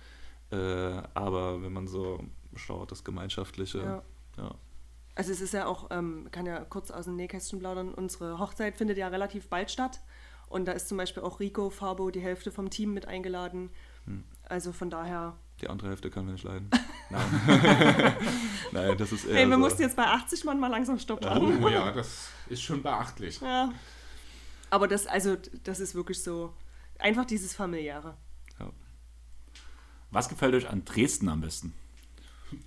Äh, aber wenn man so schaut, das Gemeinschaftliche. Ja. Ja. Also es ist ja auch, ähm, kann ja kurz aus dem Nähkästchen plaudern, unsere Hochzeit findet ja relativ bald statt. Und da ist zum Beispiel auch Rico Fabo, die Hälfte vom Team, mit eingeladen. Hm. Also von daher. Die andere Hälfte können wir nicht leiden. Nein. Nein, das ist eher. Hey, wir so. mussten jetzt bei 80 Mann mal langsam Stopp machen. Oh ja, das ist schon beachtlich. Ja. Aber das, also, das ist wirklich so, einfach dieses familiäre. Was gefällt euch an Dresden am besten?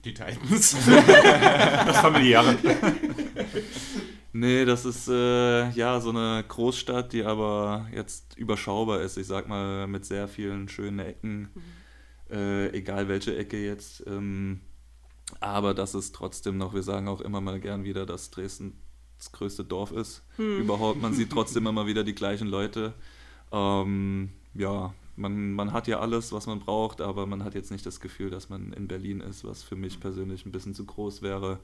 Die Titans. Das familiäre. Nee, das ist äh, ja so eine Großstadt, die aber jetzt überschaubar ist. Ich sag mal, mit sehr vielen schönen Ecken. Äh, egal welche Ecke jetzt. Ähm, aber das ist trotzdem noch, wir sagen auch immer mal gern wieder, dass Dresden das größte Dorf ist. Überhaupt, man sieht trotzdem immer wieder die gleichen Leute. Ähm, ja, man, man hat ja alles, was man braucht, aber man hat jetzt nicht das Gefühl, dass man in Berlin ist, was für mich persönlich ein bisschen zu groß wäre.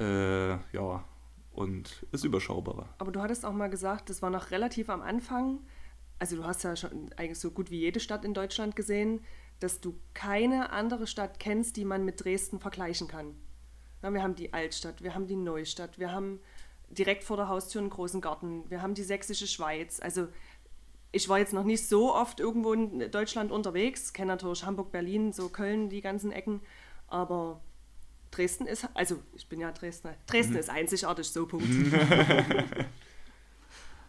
Äh, ja, und ist überschaubarer. Aber du hattest auch mal gesagt, das war noch relativ am Anfang. Also du hast ja schon eigentlich so gut wie jede Stadt in Deutschland gesehen, dass du keine andere Stadt kennst, die man mit Dresden vergleichen kann. Na, wir haben die Altstadt, wir haben die Neustadt, wir haben direkt vor der Haustür einen großen Garten, wir haben die sächsische Schweiz. Also ich war jetzt noch nicht so oft irgendwo in Deutschland unterwegs, kenne natürlich Hamburg, Berlin, so Köln, die ganzen Ecken, aber Dresden ist, also ich bin ja Dresdner, Dresden ist einzigartig, so Punkt.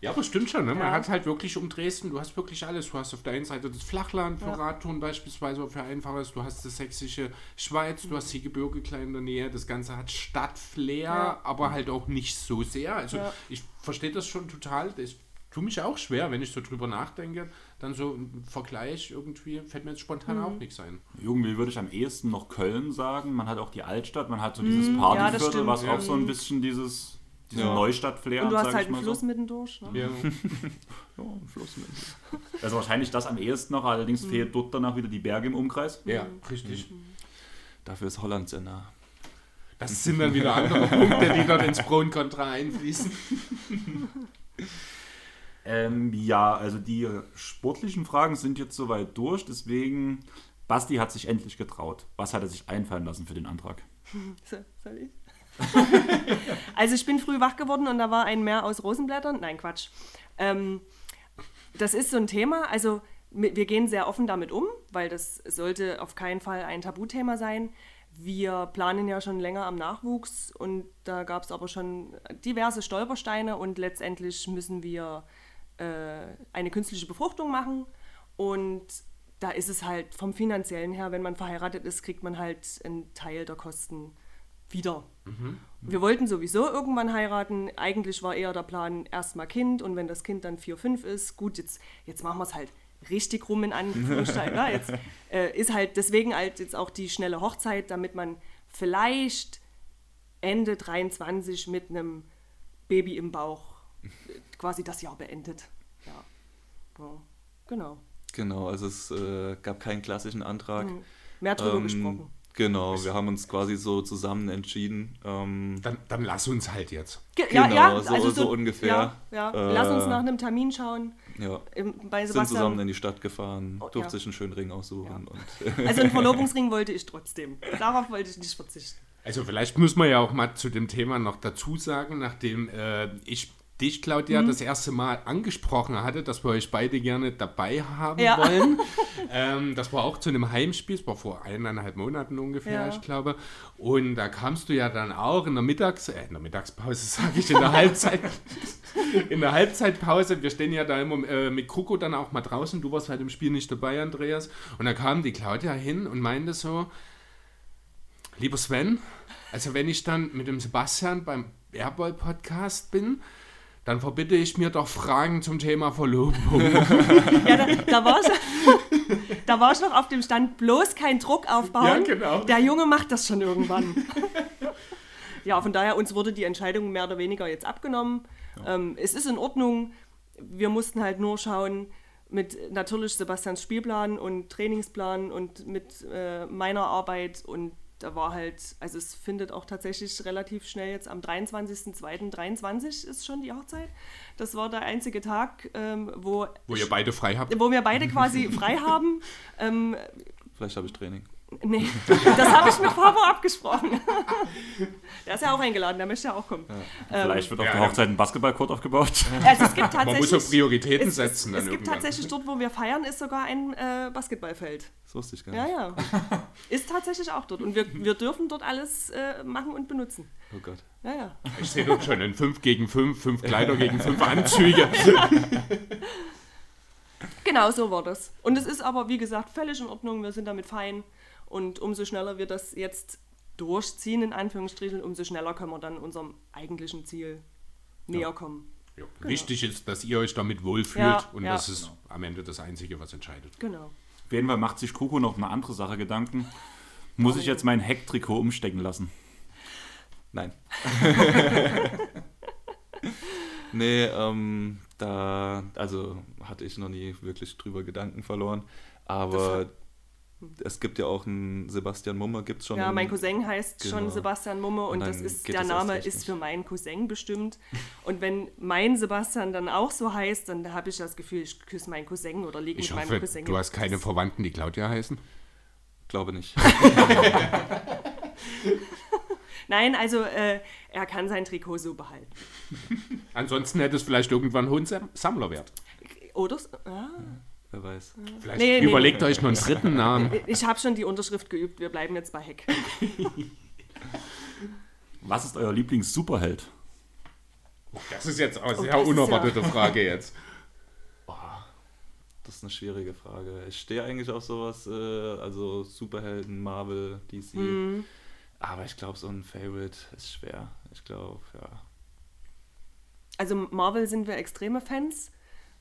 Ja, aber stimmt schon. Ne? Man Ja. hat halt wirklich um Dresden, du hast wirklich alles. Du hast auf der einen Seite das Flachland für Ja. Radtouren beispielsweise, für Einfaches. Du hast das sächsische Schweiz, du hast die Gebirge klein in der Nähe. Das Ganze hat Stadtflair, Ja. aber halt auch nicht so sehr. Also Ja. ich verstehe das schon total. Ich tue mich auch schwer, wenn ich so drüber nachdenke. Dann so im Vergleich irgendwie fällt mir jetzt spontan Mhm. auch nichts ein. Irgendwie würde ich am ehesten noch Köln sagen. Man hat auch die Altstadt, man hat so dieses ja, das Partyviertel, was auch so ein bisschen dieses, diese Ja. Neustadt-Flair Und du hast sag halt ich mal einen Fluss so. mittendurch. Ne? Ja. Ja, ein Fluss mit. Also wahrscheinlich das am ehesten noch, allerdings fehlt dort danach wieder die Berge im Umkreis. ja, richtig. Dafür ist Holland sehr nah. Das sind dann wieder andere Punkte, die dort ins Pro und Contra einfließen. Ähm, ja, also die sportlichen Fragen sind jetzt soweit durch, deswegen Basti hat sich endlich getraut. Was hat er sich einfallen lassen für den Antrag? So, soll ich? also ich bin früh wach geworden und da war ein Meer aus Rosenblättern. Nein, Quatsch. Ähm, das ist so ein Thema. Also wir gehen sehr offen damit um, weil das sollte auf keinen Fall ein Tabuthema sein. Wir planen ja schon länger am Nachwuchs und da gab es aber schon diverse Stolpersteine und letztendlich müssen wir äh, eine künstliche Befruchtung machen und da ist es halt vom finanziellen her, wenn man verheiratet ist, kriegt man halt einen Teil der Kosten wieder. Wir wollten sowieso irgendwann heiraten. Eigentlich war eher der Plan erstmal Kind und wenn das Kind dann 4, 5 ist, gut, jetzt, jetzt machen wir es halt richtig rum in Anführungszeichen. ne? Jetzt äh, ist halt deswegen halt jetzt auch die schnelle Hochzeit, damit man vielleicht Ende 23 mit einem Baby im Bauch äh, quasi das Jahr beendet. Ja, ja genau. Genau, also es äh, gab keinen klassischen Antrag. Mehr drüber Ähm, gesprochen. Genau, wir haben uns quasi so zusammen entschieden. Ähm, Dann, dann lass uns halt jetzt. Ge genau, so- so ungefähr. Ja, ja. Äh, Lass uns nach einem Termin schauen. ja, Bei sind zusammen in die Stadt gefahren, Oh, durfte ja. sich einen schönen Ring aussuchen. Und, Also einen Verlobungsring wollte ich trotzdem. Darauf wollte ich nicht verzichten. Also vielleicht muss man ja auch mal zu dem Thema noch dazu sagen, nachdem äh, ich dich, Claudia, das erste Mal angesprochen hatte, dass wir euch beide gerne dabei haben Ja. wollen. ähm, das war auch zu einem Heimspiel, das war vor eineinhalb Monaten ungefähr, Ja. ich glaube. Und da kamst du ja dann auch in der Mittags-, äh, in der Mittagspause, sage ich, in der Halbzeit. In der Halbzeitpause, wir stehen ja da immer äh, mit Kroko dann auch mal draußen. Du warst halt im Spiel nicht dabei, Andreas. Und da kam die Claudia hin und meinte so: Lieber Sven, also wenn ich dann mit dem Sebastian beim Airball-Podcast bin, dann verbitte ich mir doch Fragen zum Thema Verlobung. Ja, da, da, war ich, da war ich noch auf dem Stand, bloß kein Druck aufbauen. Ja, genau. Der Junge macht das schon irgendwann. ja, von daher, uns wurde die Entscheidung mehr oder weniger jetzt abgenommen. Ähm, es ist in Ordnung. Wir mussten halt nur schauen, mit natürlich Sebastians Spielplan und Trainingsplan und mit äh, meiner Arbeit und da war halt, also es findet auch tatsächlich relativ schnell jetzt am 23.02.23 ist schon die Hochzeit. Das war der einzige Tag, ähm, wo, Wo ihr beide frei habt. wo wir beide quasi frei haben. Ähm, Vielleicht habe ich Training. Nee, das habe ich mit Fabo abgesprochen. der ist ja auch eingeladen, der möchte ja auch kommen. Vielleicht wird auf ja, der ja. Hochzeit ein Basketballcourt aufgebaut. Also es gibt Man muss tatsächlich. so Prioritäten es, setzen es, dann es gibt tatsächlich dort, wo wir feiern, ist sogar ein äh, Basketballfeld. Das wusste ich gar nicht. Ja, ja. Ist tatsächlich auch dort. Und wir, wir dürfen dort alles äh, machen und benutzen. Oh Gott. Ja, ja. Ich sehe dort schon in 5 gegen 5, 5 Kleider gegen 5 Anzüge. Genau so war das. Und es ist aber, wie gesagt, völlig in Ordnung. Wir sind damit fein. Und umso schneller wir das jetzt durchziehen, in Anführungsstrichen, umso schneller können wir dann unserem eigentlichen Ziel näher kommen. Ja, Wichtig ist, dass ihr euch damit wohlfühlt Ja, und ja. das ist am Ende das Einzige, was entscheidet. Genau. Auf jeden Fall macht sich Kuko noch eine andere Sache Gedanken. Muss ich jetzt mein Hecktrikot umstecken lassen? Nein. nee, ähm, da, also hatte ich noch nie wirklich drüber Gedanken verloren. Aber es gibt ja auch einen Sebastian Mumme, gibt es schon. Ja, einen- mein Cousin heißt schon Genau. Sebastian Mumme und, Und das ist der Name ist für meinen Cousin bestimmt. Und wenn mein Sebastian dann auch so heißt, dann habe ich das Gefühl, ich küsse meinen Cousin oder liege Ich mit meinem Cousin. du hast keine Verwandten, die Claudia heißen. Glaube nicht. Nein, also äh, er kann sein Trikot so behalten. Ansonsten hätte es vielleicht irgendwann hohen Sam- Sammlerwert. Oder? so- Ah. Wer weiß. Vielleicht Nee, nee. überlegt euch noch einen dritten Namen. Ich habe schon die Unterschrift geübt, wir bleiben jetzt bei Heck. Was ist euer Lieblings-Superheld? Das ist jetzt eine Oh, sehr unerwartete Frage jetzt. Das ist eine schwierige Frage. Ich stehe eigentlich auf sowas, äh, also Superhelden, Marvel, DC. Mhm. Aber ich glaube, so ein Favorite ist schwer. Ich glaube, ja. Also Marvel sind wir extreme Fans.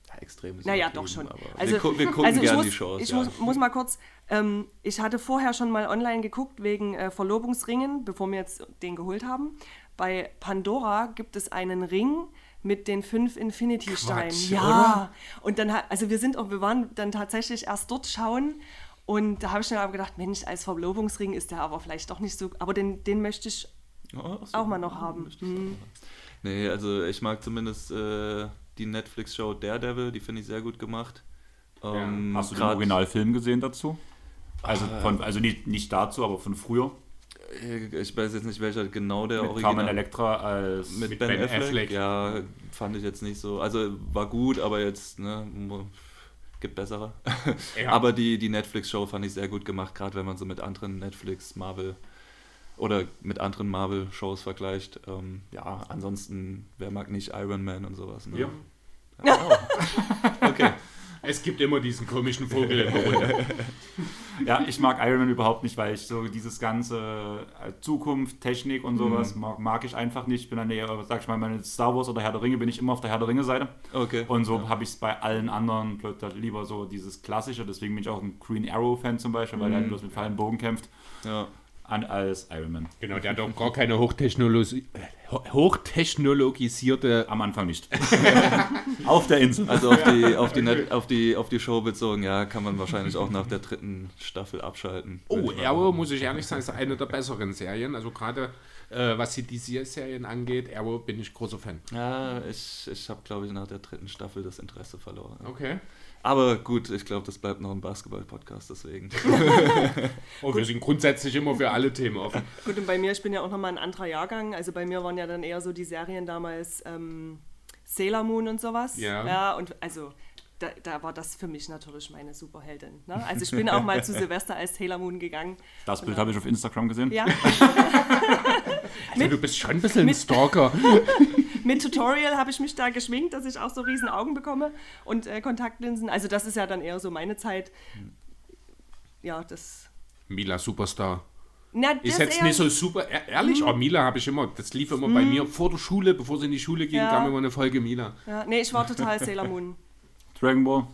Ja extrem Naja, doch schon. Also, wir, gu wir gucken also gerne muss, die Shows. Ich ja. muss, muss mal kurz, ähm, ich hatte vorher schon mal online geguckt wegen äh, Verlobungsringen, bevor wir jetzt den geholt haben. Bei Pandora gibt es einen Ring mit den fünf Infinity-Steinen. Ja. Und dann, also wir sind auch, wir waren dann tatsächlich erst dort schauen. Und da habe ich dann aber gedacht, Mensch, als Verlobungsring ist der aber vielleicht doch nicht so, aber den, den möchte ich Oh, so. auch mal noch haben. Mhm. Nee, also ich mag zumindest äh, die Netflix-Show Daredevil, die finde ich sehr gut gemacht. Ähm, Hast du den Originalfilm gesehen dazu? Also, von, also nicht, nicht dazu, aber von früher. Äh, Ich weiß jetzt nicht, welcher genau der Mit Original... Carmen Electra als. Mit, Mit ben, Ben Affleck? Affleck. Ja, fand ich jetzt nicht so. Also war gut, aber jetzt, ne, gibt bessere. Ja. Aber die, die Netflix-Show fand ich sehr gut gemacht, gerade wenn man so mit anderen Netflix, Marvel oder mit anderen Marvel-Shows vergleicht. Ähm, ja, ansonsten, wer mag nicht Iron Man und sowas? Ne? Ja. Okay. Es gibt immer diesen komischen Vogel in der Runde. Ja, ich mag Iron Man überhaupt nicht, weil ich so dieses ganze äh, Zukunft, Technik und sowas mag, mag ich einfach nicht. Ich bin dann eher, sag ich mal, meine Star Wars oder Herr der Ringe bin ich immer auf der Herr der Ringe-Seite. Okay. Und so habe ich es bei allen anderen plötzlich lieber so dieses Klassische. Deswegen bin ich auch ein Green Arrow-Fan zum Beispiel, weil er halt bloß mit und Bogen kämpft, Ja. An, als Iron Man. Genau, der hat auch gar keine Hochtechnologi ho- hochtechnologisierte. Am Anfang nicht. auf der Insel. Also auf die, auf, die Net, auf, die, auf die Show bezogen, ja, kann man wahrscheinlich auch nach der dritten Staffel abschalten. Oh, Arrow, muss ich ehrlich sagen, ist eine der besseren Serien. Also gerade äh, was die DC-Serien angeht, Arrow bin ich großer Fan. Ja, ich, ich habe, glaube ich, nach der dritten Staffel das Interesse verloren. Okay. Aber gut, ich glaube, das bleibt noch ein Basketball-Podcast, deswegen. Oh, wir sind grundsätzlich immer für alle Themen offen. Gut, und bei mir, ich bin ja auch nochmal ein anderer Jahrgang. Also bei mir waren ja dann eher so die Serien damals ähm, Sailor Moon und sowas. Ja. Ja, und also da, da war das für mich natürlich meine Superheldin. Ne? Also ich bin auch mal zu Silvester als Sailor Moon gegangen. Das Bild habe ich auf Instagram gesehen. Ja, Also, du bist schon ein bisschen ein Stalker. Mit Tutorial habe ich mich da geschminkt, dass ich auch so riesen Augen bekomme und äh, Kontaktlinsen. Also das ist ja dann eher so meine Zeit. Ja, das... Mila Superstar. Na, das Ist jetzt nicht so super, e- ehrlich, aber Mila habe ich immer, das lief immer bei mir vor der Schule, bevor sie in die Schule ging, Ja. kam immer eine Folge Mila. Ja, nee, ich war total Sailor Moon. Dragon Ball.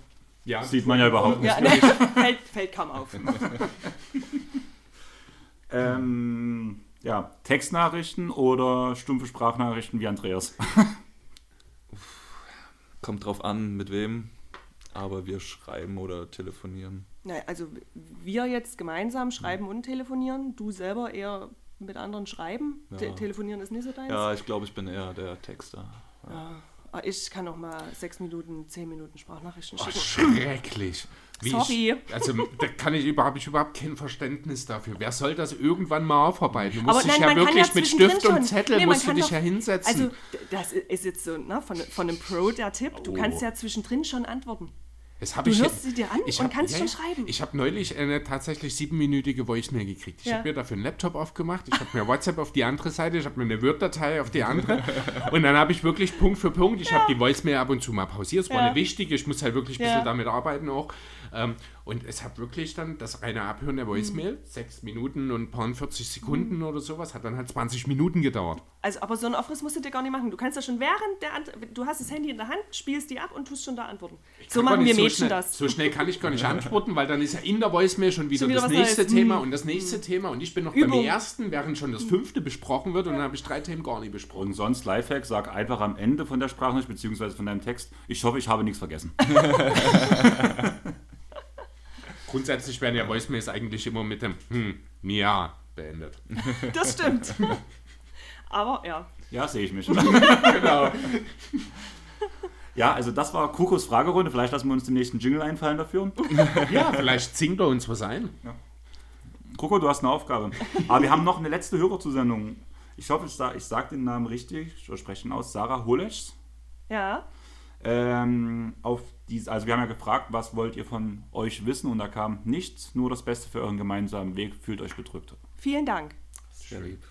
Ja, Sieht man ja überhaupt nicht. Ja, nee, fällt, fällt kaum auf. Ähm, ja, Textnachrichten oder stumpfe Sprachnachrichten wie Andreas. Kommt drauf an, mit wem. Aber wir schreiben oder telefonieren. Naja, also wir jetzt gemeinsam schreiben und telefonieren. Du selber eher mit anderen schreiben. Ja. Te telefonieren ist nicht so deins. Ja, ich glaube, ich bin eher der Texter. Ah, Ich kann auch mal sechs Minuten, zehn Minuten Sprachnachrichten Ach, schicken. schrecklich. Wie Sorry. Ich, also, da kann ich überhaupt, hab ich überhaupt kein Verständnis dafür. Wer soll das irgendwann mal aufarbeiten? Du musst Aber dich nein, ja wirklich ja mit Stift und Zettel Nee, musst du dich doch- ja hinsetzen. Also, das ist jetzt so ne, von, von einem Pro der Tipp. Du Oh. kannst ja zwischendrin schon antworten. Das hab Du ich hörst sie dir an ich und hab- kannst schon schreiben. Ich habe neulich eine tatsächlich siebenminütige Voicemail gekriegt. Ich Ja. habe mir dafür einen Laptop aufgemacht, ich habe mir WhatsApp auf die andere Seite, ich habe mir eine Word-Datei auf die andere und dann habe ich wirklich Punkt für Punkt, ich habe die Voicemail ab und zu mal pausiert, es war Ja. eine wichtige, ich muss halt wirklich ein Ja. bisschen damit arbeiten auch. Ähm, und es hat wirklich dann das reine Abhören der Voicemail, Mhm. sechs Minuten und ein paar 40 Sekunden oder sowas, hat dann halt 20 Minuten gedauert. Also, aber so einen Aufriss musst du dir gar nicht machen. Du kannst ja schon während der Ant du hast das Handy in der Hand, spielst die ab und tust schon da antworten. So machen wir nicht Mädchen schnell, das. So schnell kann ich gar nicht antworten, weil dann ist ja in der Voicemail schon wieder, Schon wieder das nächste Neues. Thema Hm. und das nächste Thema und ich bin noch Übung. beim ersten, während schon das fünfte besprochen wird und dann habe ich drei Themen gar nicht besprochen. Und sonst Lifehack, sag einfach am Ende von der Sprachnachricht bzw. von deinem Text, ich hoffe, ich habe nichts vergessen. Grundsätzlich werden ja Voicemails eigentlich immer mit dem hm, ja beendet. Das stimmt. aber ja. Ja, sehe ich mich. genau. Ja, also das war Kukos Fragerunde. Vielleicht lassen wir uns den nächsten Jingle einfallen dafür. Ja, vielleicht singt er uns was ein. Kuko, du hast eine Aufgabe. Aber wir haben noch eine letzte Hörerzusendung. Ich hoffe, ich, sa ich sage den Namen richtig. Ich spreche ihn aus. Sarah Holesch. Ja. Ähm, auf dies, also wir haben ja gefragt, was wollt ihr von euch wissen? Und da kam nichts, nur das Beste für euren gemeinsamen Weg. Fühlt euch gedrückt. Vielen Dank. Sehr lieb.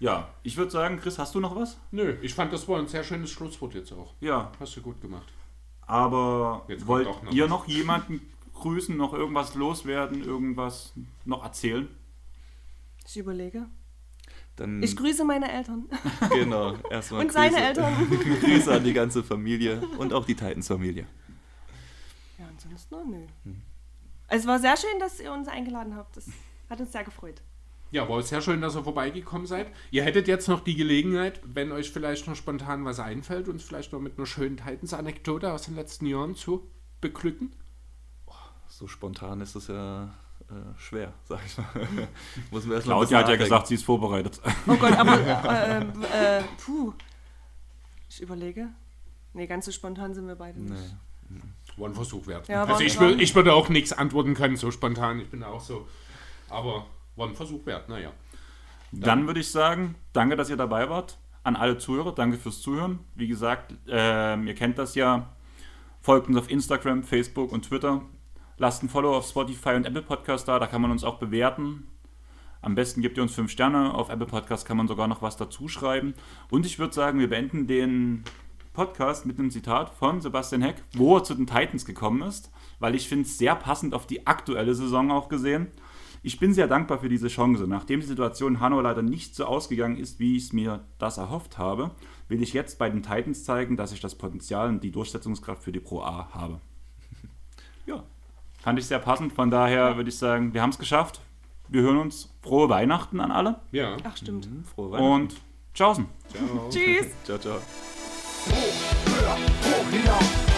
Ja, ich würde sagen, Chris, hast du noch was? Nö, ich fand das war ein sehr schönes Schlusswort jetzt auch. Ja, Hast du gut gemacht. aber Jetzt wollt noch ihr was. noch jemanden grüßen, noch irgendwas loswerden, irgendwas noch erzählen? Ich überlege. Dann, Ich grüße meine Eltern genau, erstmal und seine Grüße. Eltern. Grüße an die ganze Familie und auch die Titans-Familie. Ja, ansonsten, oh, nö. Es war sehr schön, dass ihr uns eingeladen habt. Das hat uns sehr gefreut. Ja, war sehr schön, dass ihr vorbeigekommen seid. Ihr hättet jetzt noch die Gelegenheit, wenn euch vielleicht noch spontan was einfällt, uns vielleicht noch mit einer schönen Titans-Anekdote aus den letzten Jahren zu beglücken. So spontan ist es ja äh, schwer, sag ich mal. Muss man erst Claudia hat ja gesagt, sie ist vorbereitet. Oh Gott, aber äh, äh, äh, puh. Ich überlege. Nee, ganz so spontan sind wir beide nicht. Nee. War ein Versuch wert. Ja, also ich, will, ich würde auch nichts antworten können, so spontan. Ich bin da auch so. Aber war ein Versuch wert, naja. Dann würde ich sagen, danke, dass ihr dabei wart. An alle Zuhörer, danke fürs Zuhören. Wie gesagt, ähm, ihr kennt das ja. Folgt uns auf Instagram, Facebook und Twitter. Lasst ein Follow auf Spotify und Apple Podcast da, da kann man uns auch bewerten. Am besten gebt ihr uns 5 Sterne. Auf Apple Podcast kann man sogar noch was dazu schreiben. Und ich würde sagen, wir beenden den Podcast mit einem Zitat von Sebastian Heck, wo er zu den Titans gekommen ist, weil ich finde es sehr passend auf die aktuelle Saison auch gesehen. Ich bin sehr dankbar für diese Chance. Nachdem die Situation in Hanau leider nicht so ausgegangen ist, wie ich es mir das erhofft habe, will ich jetzt bei den Titans zeigen, dass ich das Potenzial und die Durchsetzungskraft für die Pro A habe. Fand ich sehr passend. Von daher würde ich sagen, wir haben es geschafft. Wir hören uns. Frohe Weihnachten an alle Ja. Ach, stimmt. Frohe Weihnachten. und tschaußen. Ciao. Tschüss. Ciao, ciao. Hoch, höher, hoch hinaus.